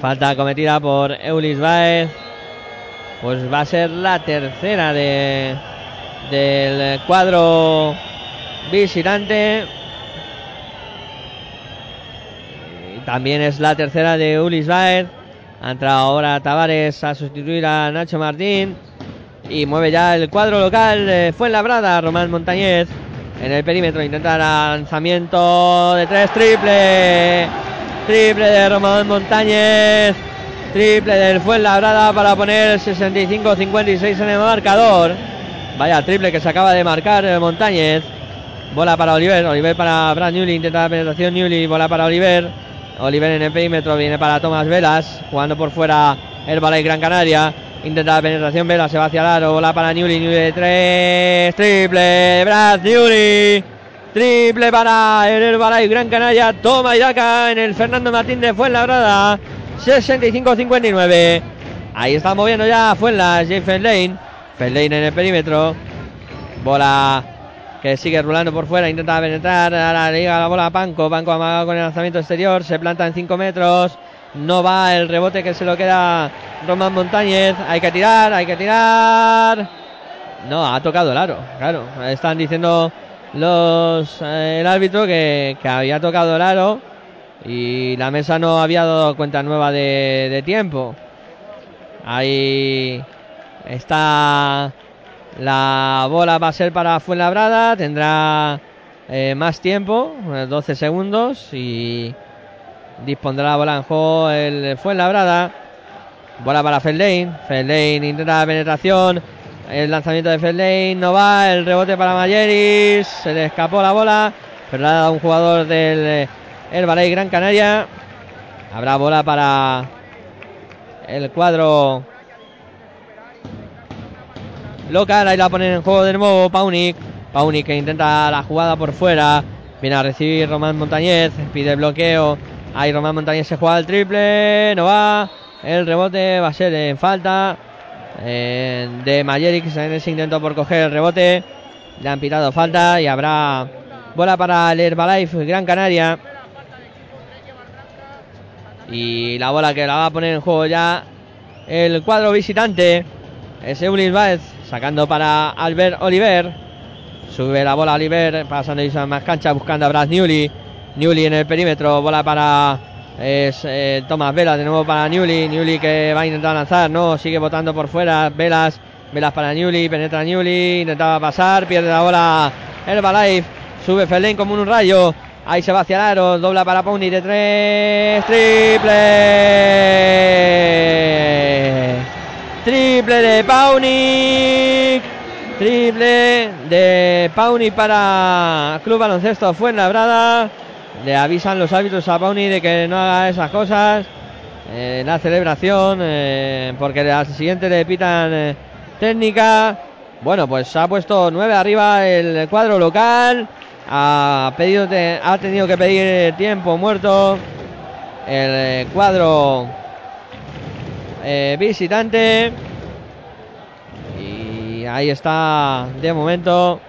Falta cometida por Eulis Baez. Pues va a ser la tercera de del cuadro visitante. También es la tercera de Ulis Baez. Ha entrado ahora Tavares a sustituir a Nacho Martín. Y mueve ya el cuadro local. Eh, fue en labrada Román Montañez. En el perímetro intenta lanzamiento de tres triple. Triple de Román Montañez. Triple del Fuenlabrada para poner 65-56 en el marcador. Vaya triple que se acaba de marcar eh, Montañez. Bola para Oliver. Oliver para Brad Newly. Intenta la penetración Newly. Bola para Oliver. Oliver en el perímetro. Viene para Tomás Velas. Jugando por fuera el Balay Gran Canaria. Intenta la penetración Velas. Se va hacia el aro. Para Newly. Newly de tres. Triple. Brad Newly. Triple para el Herbalife Gran Canaria. Toma y daca en el Fernando Martín de Fuenlabrada. 65-59. Ahí está moviendo ya Fuenlas. James Feldane. Feldane en el perímetro. Bola que sigue rulando por fuera. Intenta penetrar. Ahora le llega la bola a Panco. Panco amagado con el lanzamiento exterior. Se planta en 5 metros. No va el rebote que se lo queda Román Montañez. Hay que tirar, hay que tirar. No, ha tocado el aro. Claro, están diciendo los eh, el árbitro que, que había tocado el aro y la mesa no había dado cuenta nueva de tiempo. Ahí está la bola va a ser para Fuenlabrada, tendrá eh, más tiempo, eh, 12 segundos y dispondrá la bola en juego el Fuenlabrada. Bola para Feldane, Feldane intenta la penetración, el lanzamiento de Feldane no va, el rebote para Mayeris, se le escapó la bola, pero la ha dado un jugador del eh, Herbalife Gran Canaria. Habrá bola para el cuadro local. Ahí la ponen en juego de nuevo Paunik. Paunik que intenta la jugada por fuera. Viene a recibir Román Montañez. Pide bloqueo. Ahí Román Montañez se juega el triple. No va. El rebote va a ser en falta eh, de Mayerix en ese intento por coger el rebote. Le han pitado falta y habrá bola para el Herbalife Gran Canaria. Y la bola que la va a poner en juego ya el cuadro visitante. Es Eulis Baez sacando para Albert Oliver. Sube la bola Oliver, pasando y más cancha, buscando a Brad Newly. Newly en el perímetro, bola para eh, Tomás Velas, de nuevo para Newly. Newly que va a intentar lanzar, no, sigue botando por fuera. Velas, Velas para Newly, penetra Newly, intentaba pasar, pierde la bola Herbalife. Sube Fellain como un rayo. Ahí se va hacia el aro, dobla para Pony de tres, triple. Triple de Paunic. Triple de Pauni para Club Baloncesto Fuenlabrada. Le avisan los árbitros a Pauni de que no haga esas cosas. Eh, la celebración, eh, porque al siguiente le pitan eh, técnica. Bueno, pues ha puesto 9 arriba el cuadro local. Ha, pedido ha tenido que pedir tiempo muerto el cuadro eh, visitante. Y ahí está de momento.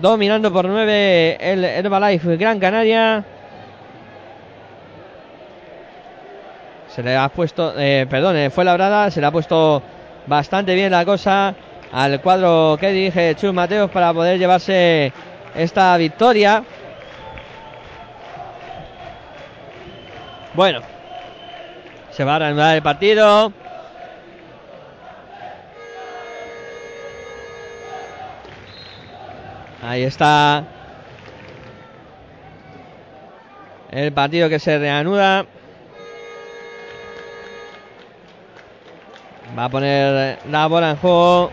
Dominando por 9 el Herbalife Gran Canaria. Se le ha puesto, eh, perdón, fue labrada, se le ha puesto bastante bien la cosa al cuadro que dirige Chus Mateos para poder llevarse esta victoria. Bueno, se va a reanudar el partido. Ahí está el partido que se reanuda. Va a poner la bola en juego.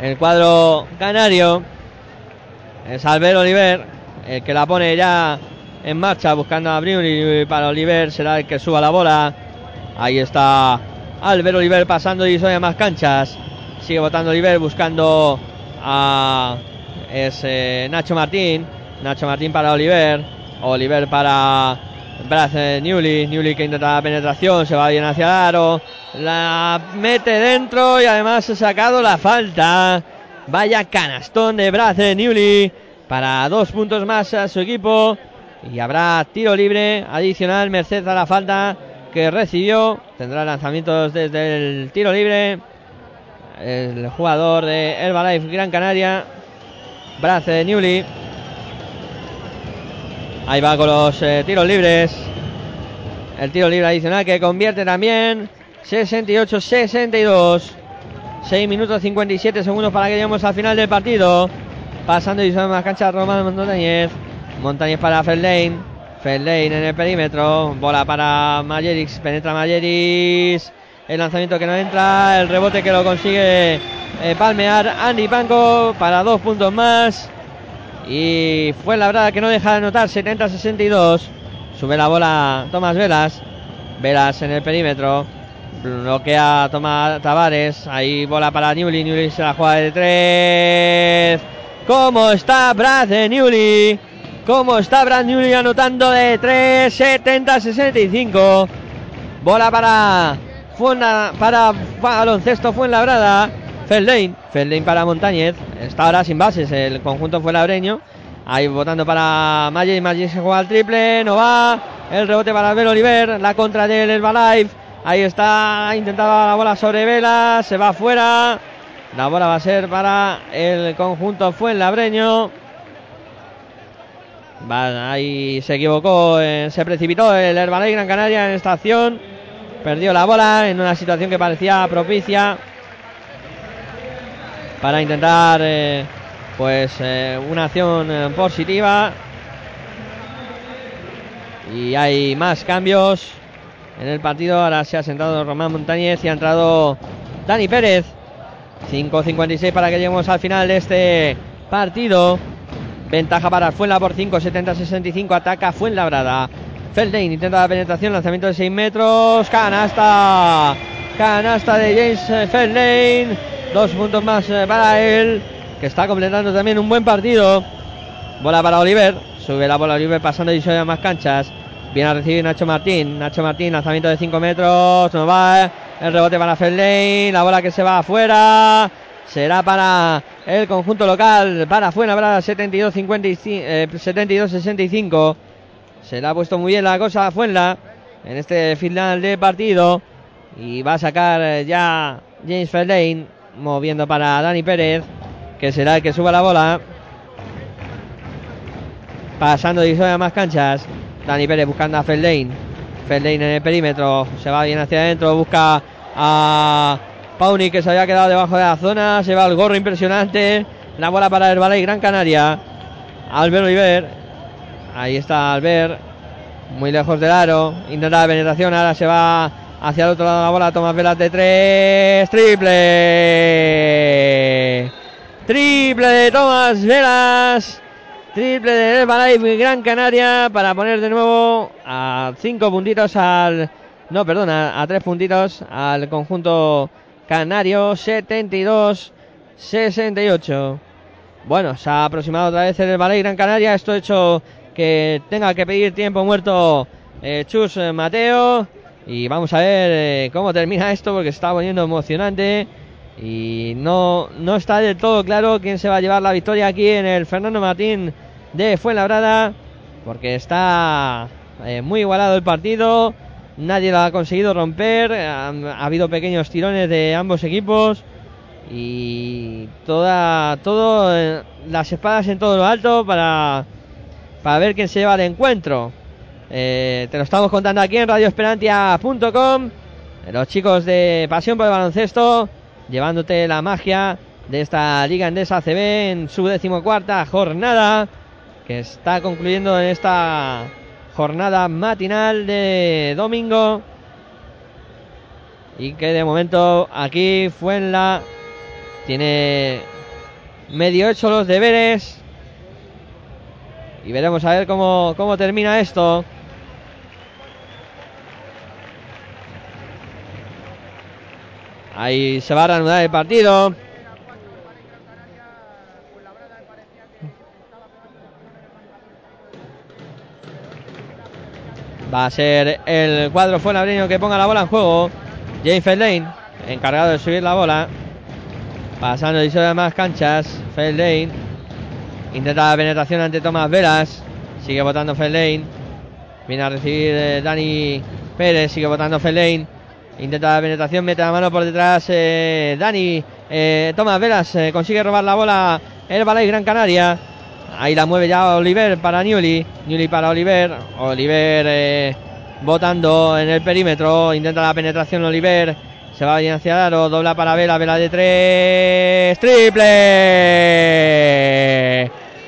El cuadro canario. Es Albert Oliver. El que la pone ya en marcha buscando a Bruni para Oliver. Será el que suba la bola. Ahí está Albert Oliver pasando y soy a más canchas. Sigue votando Oliver buscando a ese Nacho Martín. Nacho Martín para Oliver. Oliver para Brad eh, Newly. Newly que intenta la penetración. Se va bien hacia el aro. La mete dentro y además ha sacado la falta. Vaya canastón de Brad eh, Newly para dos puntos más a su equipo. Y habrá tiro libre adicional merced a la falta que recibió. Tendrá lanzamientos desde el tiro libre. El jugador de Herbalife Gran Canaria, Brad eh, Newly. Ahí va con los eh, tiros libres. El tiro libre adicional que convierte también 68-62. 6 minutos 57 segundos para que lleguemos al final del partido. Pasando y son más cancha Román Montañez. Montañez para Fellain. Fellain en el perímetro. Bola para Majerix. Penetra Majerix. El lanzamiento que no entra. El rebote que lo consigue eh, palmear Andy Panko para dos puntos más. Y fue la verdad que no deja de anotar 70-62. Sube la bola Tomás Velas. Velas en el perímetro. Bloquea Tomás Tavares. Ahí bola para Newly. Newly se la juega de tres. ¿Cómo está Brad de Newly? ¿Cómo está Brad Newly anotando de 3? 70-65. Bola para Fuenla- para baloncesto Fuenlabrada. Fellain. Fellain para Montañez. Está ahora sin bases el conjunto fuenlabreño. Ahí votando para Magic. Magic se juega al triple. No va. El rebote para Abel Oliver. La contra del Herbalife. Ahí está. Intentaba la bola sobre Vela. Se va afuera. La bola va a ser para el conjunto Fuenlabreño. Va, ahí se equivocó. eh, se precipitó el Herbalife Gran Canaria en esta acción. Perdió la bola en una situación que parecía propicia para intentar eh, pues eh, una acción positiva y hay más cambios en el partido ahora se ha sentado Román Montañez y ha entrado Dani Pérez 5.56 para que lleguemos al final de este partido ventaja para el Fuenla por 5 70-65 ataca Fuenlabrada Feldain intenta la penetración lanzamiento de 6 metros canasta canasta de James eh, Feldain Dos puntos más eh, para él, que está completando también un buen partido. Bola para Oliver, sube la bola Oliver pasando y se a más canchas. Viene a recibir Nacho Martín. Nacho Martín, lanzamiento de 5 metros, no va. El rebote para Fellain, la bola que se va afuera. Será para el conjunto local, para Fuenlabrada 72-65, eh, 72-65. Se le ha puesto muy bien la cosa a Fuenla en este final de partido. Y va a sacar eh, ya James Fairlane moviendo para Dani Pérez, que será el que suba la bola. Pasando de a más canchas. Dani Pérez buscando a Feldane. Feldane en el perímetro. Se va bien hacia adentro. Busca a Pauni que se había quedado debajo de la zona. Se va el gorro impresionante. La bola para el Ballet Gran Canaria. Albert Oliver. Ahí está Albert. Muy lejos del aro. Intenta la penetración. Ahora se va hacia el otro lado la bola. Tomás Velas de tres. Triple. Triple de Tomás Velas. Triple de Herbalife Gran Canaria para poner de nuevo a cinco puntitos al. No, perdona, a tres puntitos al conjunto canario. 72-68. Bueno, se ha aproximado otra vez el Ballet Gran Canaria. Esto ha hecho que tenga que pedir tiempo muerto eh, Chus eh, Mateo. Y vamos a ver eh, cómo termina esto porque se está poniendo emocionante. Y no, no está del todo claro quién se va a llevar la victoria aquí en el Fernando Martín de Fuenlabrada. Porque está eh, muy igualado el partido. Nadie lo ha conseguido romper. Ha, ha habido pequeños tirones de ambos equipos. Y toda, todo, eh, las espadas en todo lo alto para, para ver quién se lleva el encuentro. Eh, te lo estamos contando aquí en radioesperantia.com. Los chicos de Pasión por el Baloncesto llevándote la magia de esta Liga Endesa CB en su decimocuarta jornada que está concluyendo en esta jornada matinal de domingo y que de momento aquí Fuenla tiene medio hecho los deberes y veremos a ver cómo, cómo termina esto. Ahí se va a reanudar el partido. Va a ser el cuadro fuenlabreño que ponga la bola en juego. James Feldane, encargado de subir la bola. Pasando y sobre más canchas. Feldane. Intenta la penetración ante Tomás Velas. Sigue votando Feldane. Viene a recibir eh, Dani Pérez. Sigue votando Feldane. Intenta la penetración. Mete la mano por detrás. eh, Dani. eh, Tomás Velas eh, consigue robar la bola. El Balay Gran Canaria. Ahí la mueve ya Oliver para Newly. Newly para Oliver. Oliver eh, votando en el perímetro. Intenta la penetración Oliver. Se va bien hacia el aro. Dobla para Vela. Vela de tres. Triple.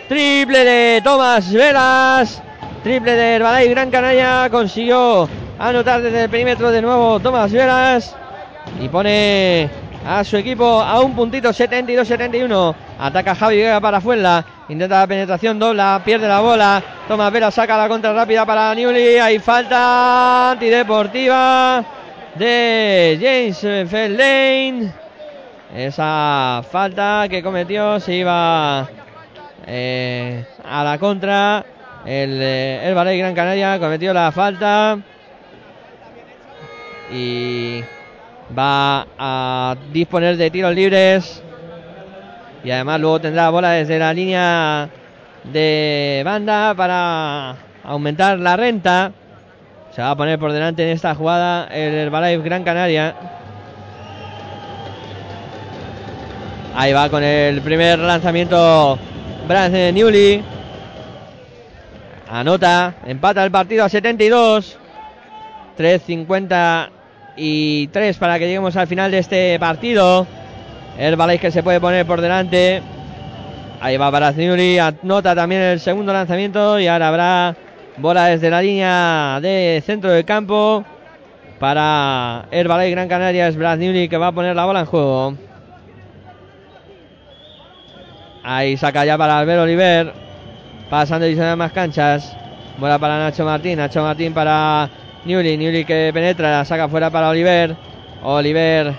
Triple de Tomás Velas. Triple de Herbalife Gran Canaria. Consiguió anotar desde el perímetro de nuevo Tomás Velas. Y pone a su equipo a un puntito 72-71. Ataca Javi Vega para Fuenla. Intenta la penetración, dobla, pierde la bola. Tomás Vela saca la contra rápida para Newly. Hay falta antideportiva de James Feldane. Esa falta que cometió se iba eh, a la contra. El, eh, el Ballet Gran Canaria cometió la falta. Y va a disponer de tiros libres. Y además luego tendrá bola desde la línea de banda para aumentar la renta. Se va a poner por delante en esta jugada el Herbalife Gran Canaria. Ahí va con el primer lanzamiento Brad Newly. Anota, empata el partido a 72. 3.53 para que lleguemos al final de este partido. El Balay que se puede poner por delante. Ahí va Newly. Anota también el segundo lanzamiento. Y ahora habrá bola desde la línea de centro del campo. Para el Balay Gran Canaria es Brad Newly que va a poner la bola en juego. Ahí saca ya para Albert Oliver. Pasando y se más canchas. Bola para Nacho Martín. Nacho Martín para Newly. Newly que penetra. La saca fuera para Oliver. Oliver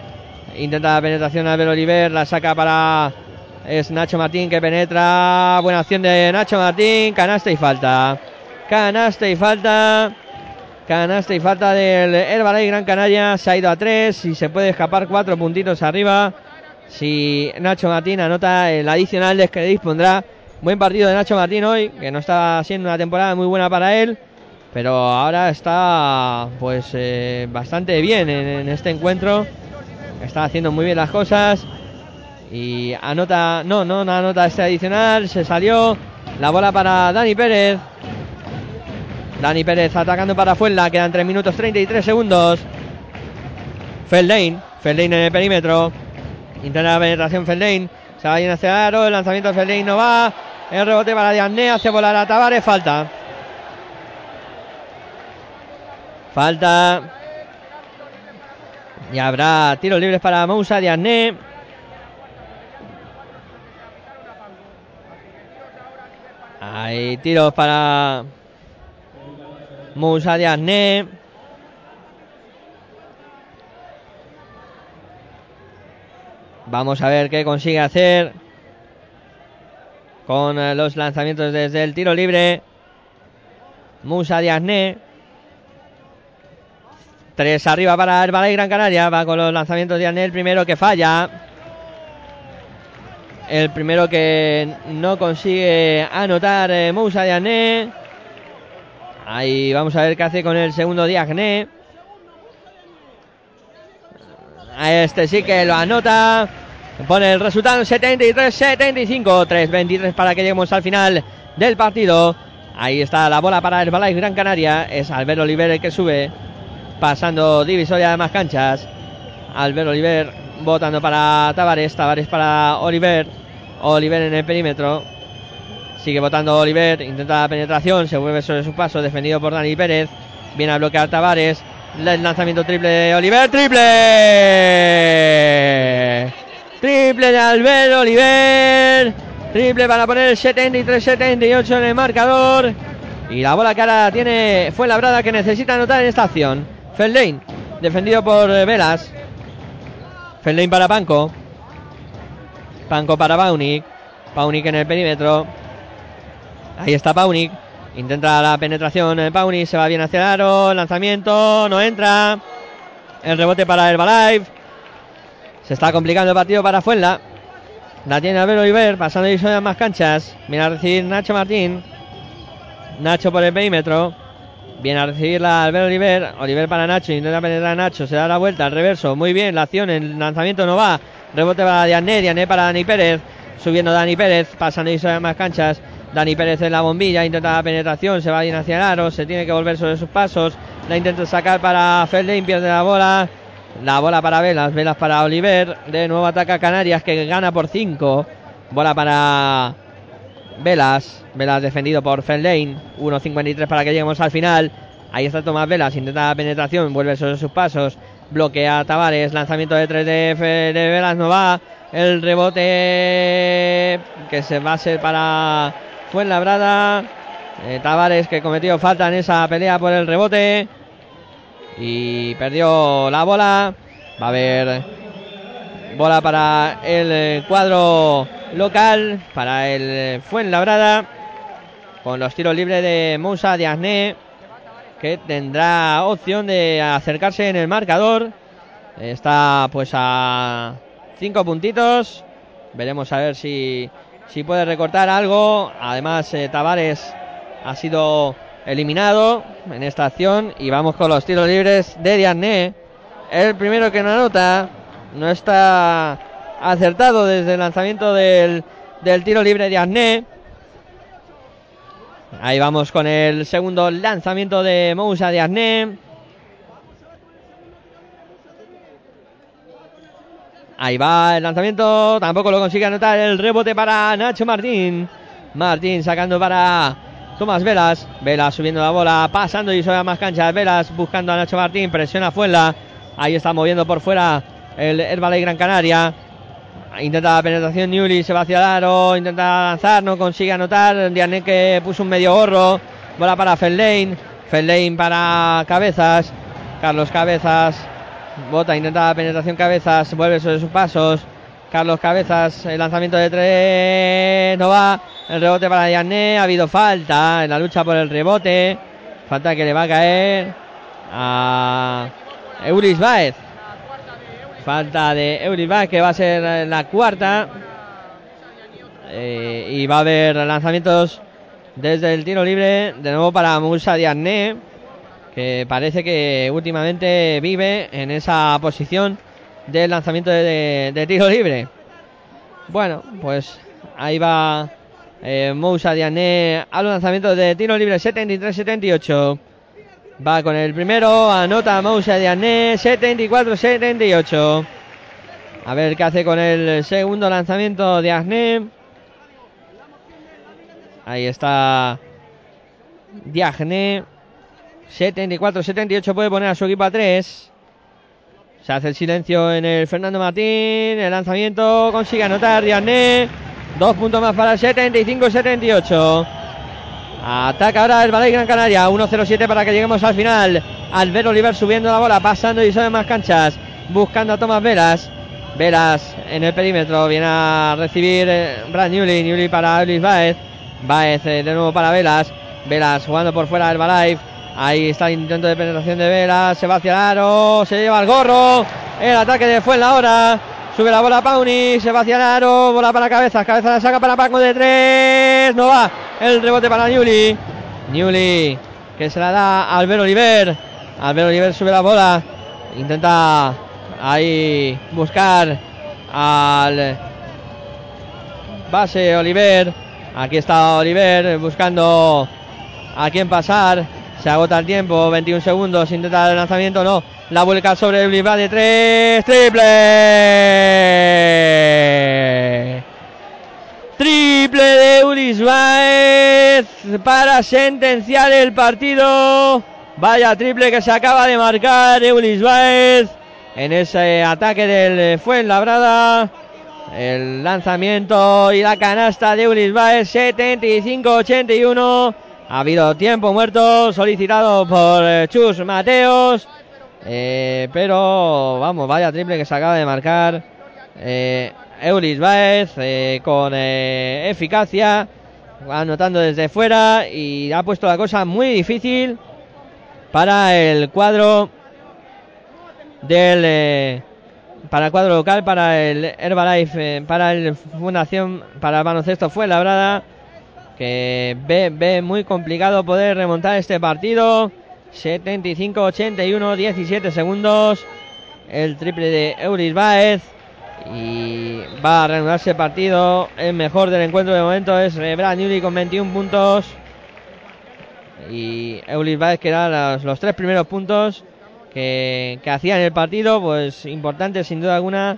intenta la penetración Albert Oliver. La saca para. Es Nacho Martín que penetra. Buena acción de Nacho Martín. Canasta y falta. Canasta y falta. Canasta y falta del Herbalife Gran Canaria. Se ha ido a tres y se puede escapar cuatro puntitos arriba. Si Nacho Martín anota el adicional de que dispondrá. Buen partido de Nacho Martín hoy, que no está siendo una temporada muy buena para él. Pero ahora está pues eh, bastante bien en, este encuentro. Está haciendo muy bien las cosas. Y anota, no, no, no anota este adicional. Se salió la bola para Dani Pérez. Dani Pérez atacando para Fuenla. Quedan 3 minutos 33 segundos. Feldane. Feldane en el perímetro. Intenta la penetración Feldane. Se va bien hacia el aro. El lanzamiento de Feldane no va. El rebote para Diagne. Hace volar a Tavares. Falta. Falta. Y habrá tiros libres para Moussa Diagne. Hay tiros para Moussa Diagne. Vamos a ver qué consigue hacer con los lanzamientos desde el tiro libre. Musa Diagne. Tres arriba para Balay Gran Canaria. Va con los lanzamientos de Diagne. El primero que falla. El primero que no consigue anotar eh, Moussa Diagne. Ahí vamos a ver qué hace con el segundo Diagne. A este sí que lo anota. Pone el resultado 73-75. 3-23 para que lleguemos al final del partido. Ahí está la bola para Balay Gran Canaria. Es Albert Oliver el que sube. Pasando divisoria de más canchas. Albert Oliver votando para Tavares. Tavares para Oliver. Oliver en el perímetro. Sigue votando Oliver. Intenta la penetración. Se vuelve sobre su paso. Defendido por Dani Pérez. Viene a bloquear Tavares. El lanzamiento triple de Oliver. ¡Triple! Triple de Albert Oliver. Triple para poner el 73-78 en el marcador. Y la bola ahora tiene fue labrada que necesita anotar en esta acción. Feldane, defendido por eh, Velas. Feldane para Panco. Panco para Paunik. Paunik en el perímetro. Ahí está Paunik. Intenta la penetración en Paunik. Se va bien hacia el aro. Lanzamiento. No entra. El rebote para el Balive. Se está complicando el partido para Fuenla. La tiene Albert Oliver. Pasando y a más canchas. Viene a recibir Nacho Martín. Nacho por el perímetro. Viene a recibirla Albert Oliver. Oliver para Nacho. Intenta penetrar a Nacho. Se da la vuelta al reverso. Muy bien. La acción. El lanzamiento no va. Rebote para Diané. Diané para Dani Pérez. Subiendo Dani Pérez. Pasando y a más canchas. Dani Pérez en la bombilla. Intenta la penetración. Se va bien hacia el aro. Se tiene que volver sobre sus pasos. La intenta sacar para Feldane. Pierde la bola. La bola para Velas. Velas para Oliver. De nuevo ataca Canarias. Que gana por 5. Bola para Velas. Velas defendido por Feldane. 1.53 para que lleguemos al final. Ahí está Tomás Velas. Intenta la penetración. Vuelve sobre sus pasos. Bloquea a Tavares. Lanzamiento de 3 de, de Velas. No va. El rebote que se va a ser para Fuenlabrada. Eh, Tavares que cometió falta en esa pelea por el rebote. Y perdió la bola. Va a haber bola para el cuadro local. Para el Fuenlabrada. Con los tiros libres de Moussa Diasné. Que tendrá opción de acercarse en el marcador. Está pues a 5 puntitos. Veremos a ver si, si puede recortar algo. Además, eh, Tavares ha sido eliminado en esta acción. Y vamos con los tiros libres de Diarné. El primero que no anota. No está acertado desde el lanzamiento del, del tiro libre de Arné. Ahí vamos con el segundo lanzamiento de Moussa de Arné. Ahí va el lanzamiento. Tampoco lo consigue anotar el rebote para Nacho Martín. Martín sacando para Tomás Velas. Velas subiendo la bola. Pasando y sobre más canchas. Velas buscando a Nacho Martín. Presiona Fuenla. Ahí está moviendo por fuera el Herbalife Gran Canaria. Intenta la penetración Newly, se va hacia el intenta lanzar, no consigue anotar. Diané que puso un medio gorro. Bola para Feldane. Feldane para Cabezas. Carlos Cabezas. Bota, intenta la penetración Cabezas. Vuelve sobre sus pasos. Carlos Cabezas, el lanzamiento de tres. No va. El rebote para Diané. Ha habido falta en la lucha por el rebote. Falta que le va a caer a Euris Baez. Falta de Euris Baez que va a ser la cuarta. Eh, y va a haber lanzamientos desde el tiro libre. De nuevo para Musa Diarné, que parece que últimamente vive en esa posición del lanzamiento de, de- tiro libre. Bueno, pues ahí va eh, Moussa Diané al lanzamiento de tiro libre 73-78. Va con el primero, anota Moussa Diané 74-78. A ver qué hace con el segundo lanzamiento de. Ahí está Diagné. 74-78 puede poner a su equipo a 3. Se hace el silencio en el Fernando Martín. El lanzamiento consigue anotar Diagné. Dos puntos más para el 75-78. Ataca ahora el Balay Gran Canaria. 1-0-7 para que lleguemos al final. Albert Oliver subiendo la bola, pasando y sobre más canchas. Buscando a Tomás Velas. Velas en el perímetro. Viene a recibir eh, Brad Newley. Newley para Luis Baez. Baez eh, de nuevo para Velas. Velas jugando por fuera del Balay. Ahí está el intento de penetración de Velas. Se va hacia el aro. Se lleva el gorro. El ataque de Fuenlabrada. Sube la bola Pauni. Se va hacia el aro. Bola para cabeza. Cabeza la saca para Paco de tres. No va. El rebote para Newley. Newley que se la da a Albert Oliver. Albert Oliver sube la bola. Intenta ahí buscar al base Oliver. Aquí está Oliver buscando a quién pasar. Se agota el tiempo, 21 segundos. Intenta el lanzamiento, no. La vuelca sobre Oliver de tres. Triple. Triple de Ulis Baez para sentenciar el partido. Vaya triple que se acaba de marcar Eulis Baez en ese ataque del Fuenlabrada. El lanzamiento y la canasta de Eulis Baez 75-81. Ha habido tiempo muerto solicitado por Chus Mateos. Eh, pero vamos, vaya triple que se acaba de marcar. Eh, Eulis Baez eh, con eh, eficacia, anotando desde fuera y ha puesto la cosa muy difícil para el cuadro del eh, para el cuadro local, para el Herbalife, para el Fundación, para el baloncesto fue labrada que ve, ve muy complicado poder remontar este partido. 75-81, 17 segundos. El triple de Euris Baez. Y va a reanudarse el partido. El mejor del encuentro de momento es Brad Newley con 21 puntos. Y Eulis Baez que eran los, tres primeros puntos que, que hacían el partido. Pues importante sin duda alguna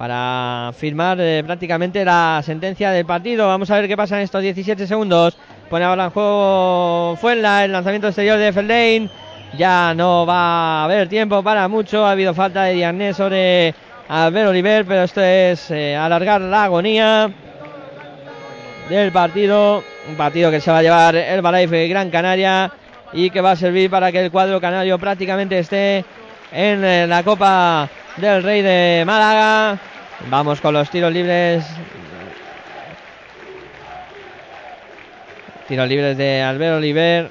para firmar eh, prácticamente la sentencia del partido. Vamos a ver qué pasa en estos 17 segundos. Pone ahora en juego Fuenla, el lanzamiento exterior de Feldane. Ya no va a haber tiempo para mucho. Ha habido falta de Diarnés sobre Albert Oliver, pero esto es eh, alargar la agonía del partido. Un partido que se va a llevar el Balaife Gran Canaria y que va a servir para que el cuadro canario prácticamente esté en eh, la Copa del Rey de Málaga. Vamos con los tiros libres. Tiros libres de Albert Oliver.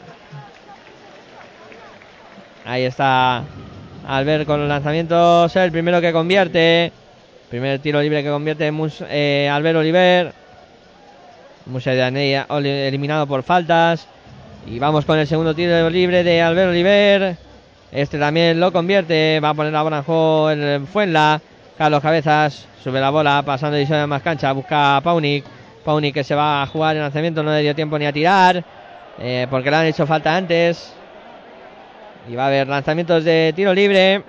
Ahí está Albert con los lanzamientos. El primero que convierte. Primer tiro libre que convierte Mus- eh, Albert Oliver. Musa de eliminado por faltas. Y vamos con el segundo tiro libre de Albert Oliver. Este también lo convierte. Va a poner la bola en juego el Fuenla. Carlos Cabezas sube la bola, pasando y sube más cancha. Busca a Paunik. Paunik que se va a jugar el lanzamiento. No le dio tiempo ni a tirar. eh, porque le han hecho falta antes. Y va a haber lanzamientos de tiro libre.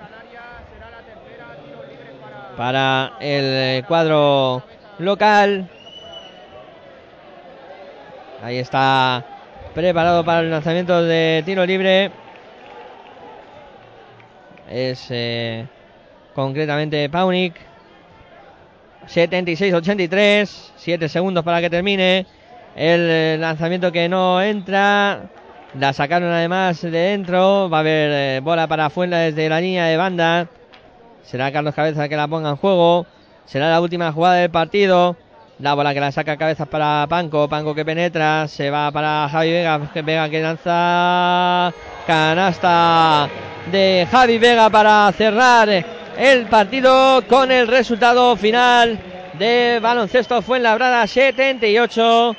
Para el eh, cuadro local. Ahí está preparado para el lanzamiento de tiro libre. Es eh, concretamente Paunik. 76-83. 7 segundos para que termine. El eh, lanzamiento que no entra. La sacaron además de dentro. Va a haber eh, bola para Fuenla desde la línea de banda. Será Carlos Cabeza que la ponga en juego. Será la última jugada del partido. La bola que la saca cabezas para Panco. Panco que penetra. Se va para Javi Vega. Vega que lanza. Canasta de Javi Vega para cerrar el partido con el resultado final de baloncesto Fuenlabrada 78.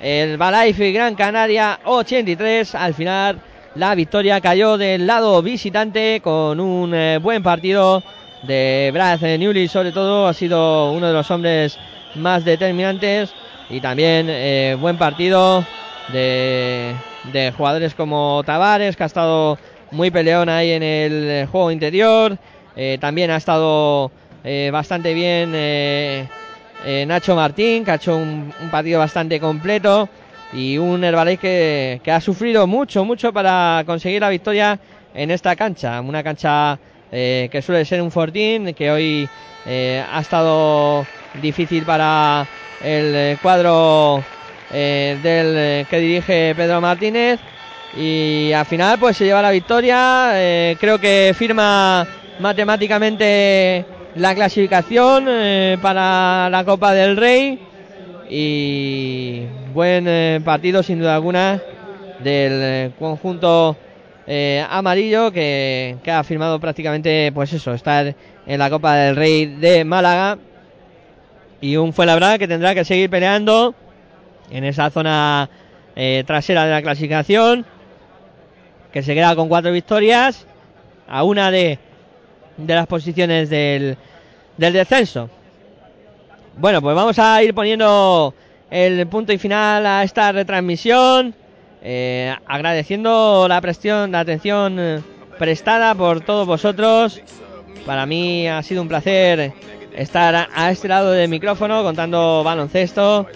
el Balaife Gran Canaria 83. Al final la victoria cayó del lado visitante con un eh, buen partido de Brad Newley sobre todo. Ha sido uno de los hombres más determinantes y también eh, buen partido de, de jugadores como Tavares que ha estado muy peleón ahí en el eh, juego interior. También ha estado eh, bastante bien eh, eh, Nacho Martín, que ha hecho un, partido bastante completo. Y un Herbalife que, que ha sufrido mucho, mucho para conseguir la victoria en esta cancha. Una cancha que suele ser un fortín, que hoy ha estado difícil para el cuadro del que dirige Pedro Martínez y al final pues se lleva la victoria creo que firma matemáticamente la clasificación eh, para la Copa del Rey. Y buen eh, partido sin duda alguna del eh, conjunto amarillo que, que ha firmado prácticamente pues eso estar en la Copa del Rey de Málaga. Y un Fuenlabrada que tendrá que seguir peleando en esa zona trasera de la clasificación que se queda con cuatro victorias a una de, de las posiciones del, del descenso. Bueno, pues vamos a ir poniendo el punto y final a esta retransmisión, eh, agradeciendo la presión, la atención eh, prestada por todos vosotros. Para mí ha sido un placer estar a, este lado del micrófono contando baloncesto,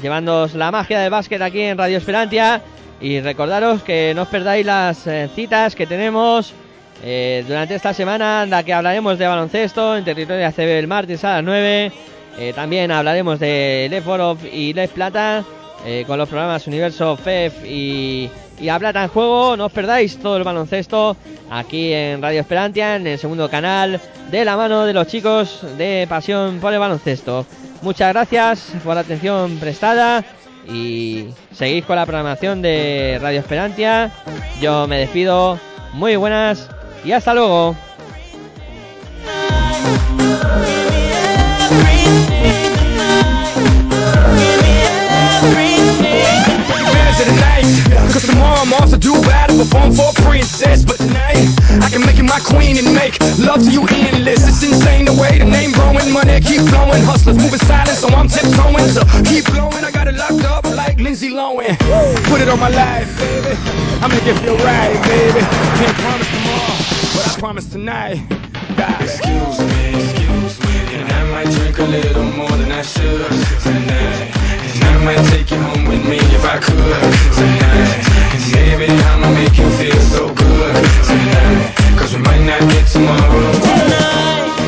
llevándoos la magia del básquet aquí en Radio Esperantia y recordaros que no os perdáis las eh, citas que tenemos eh, durante esta semana en la que hablaremos de baloncesto en territorio ACB el martes a las 9. Eh, también hablaremos de Left Borov y Left Plata eh, con los programas Universo, FEF y, y A Plata en Juego. No os perdáis todo el baloncesto aquí en Radio Esperantia, en el segundo canal, de la mano de los chicos de Pasión por el Baloncesto. Muchas gracias por la atención prestada y seguís con la programación de Radio Esperantia. Yo me despido. Muy buenas y hasta luego. Cause tomorrow I'm to do battle, perform for a princess. But tonight, I can make you my queen and make love to you endless. It's insane the way the name growing, money keep flowing. Hustlers moving silent, so I'm tiptoeing. So keep blowing, I got it locked up like Lindsay Lohan. Put it on my life, baby. I'm gonna give you a ride, baby. Can't promise tomorrow, but I promise tonight. God. Excuse me, excuse me, and I might drink a little more than I should tonight. And I might take you home with me if I could tonight. And maybe I'ma make you feel so good tonight. Cause we might not get tomorrow. Tonight,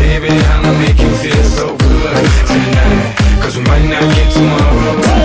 Maybe I'ma make you feel so good tonight. Cause we might not get tomorrow.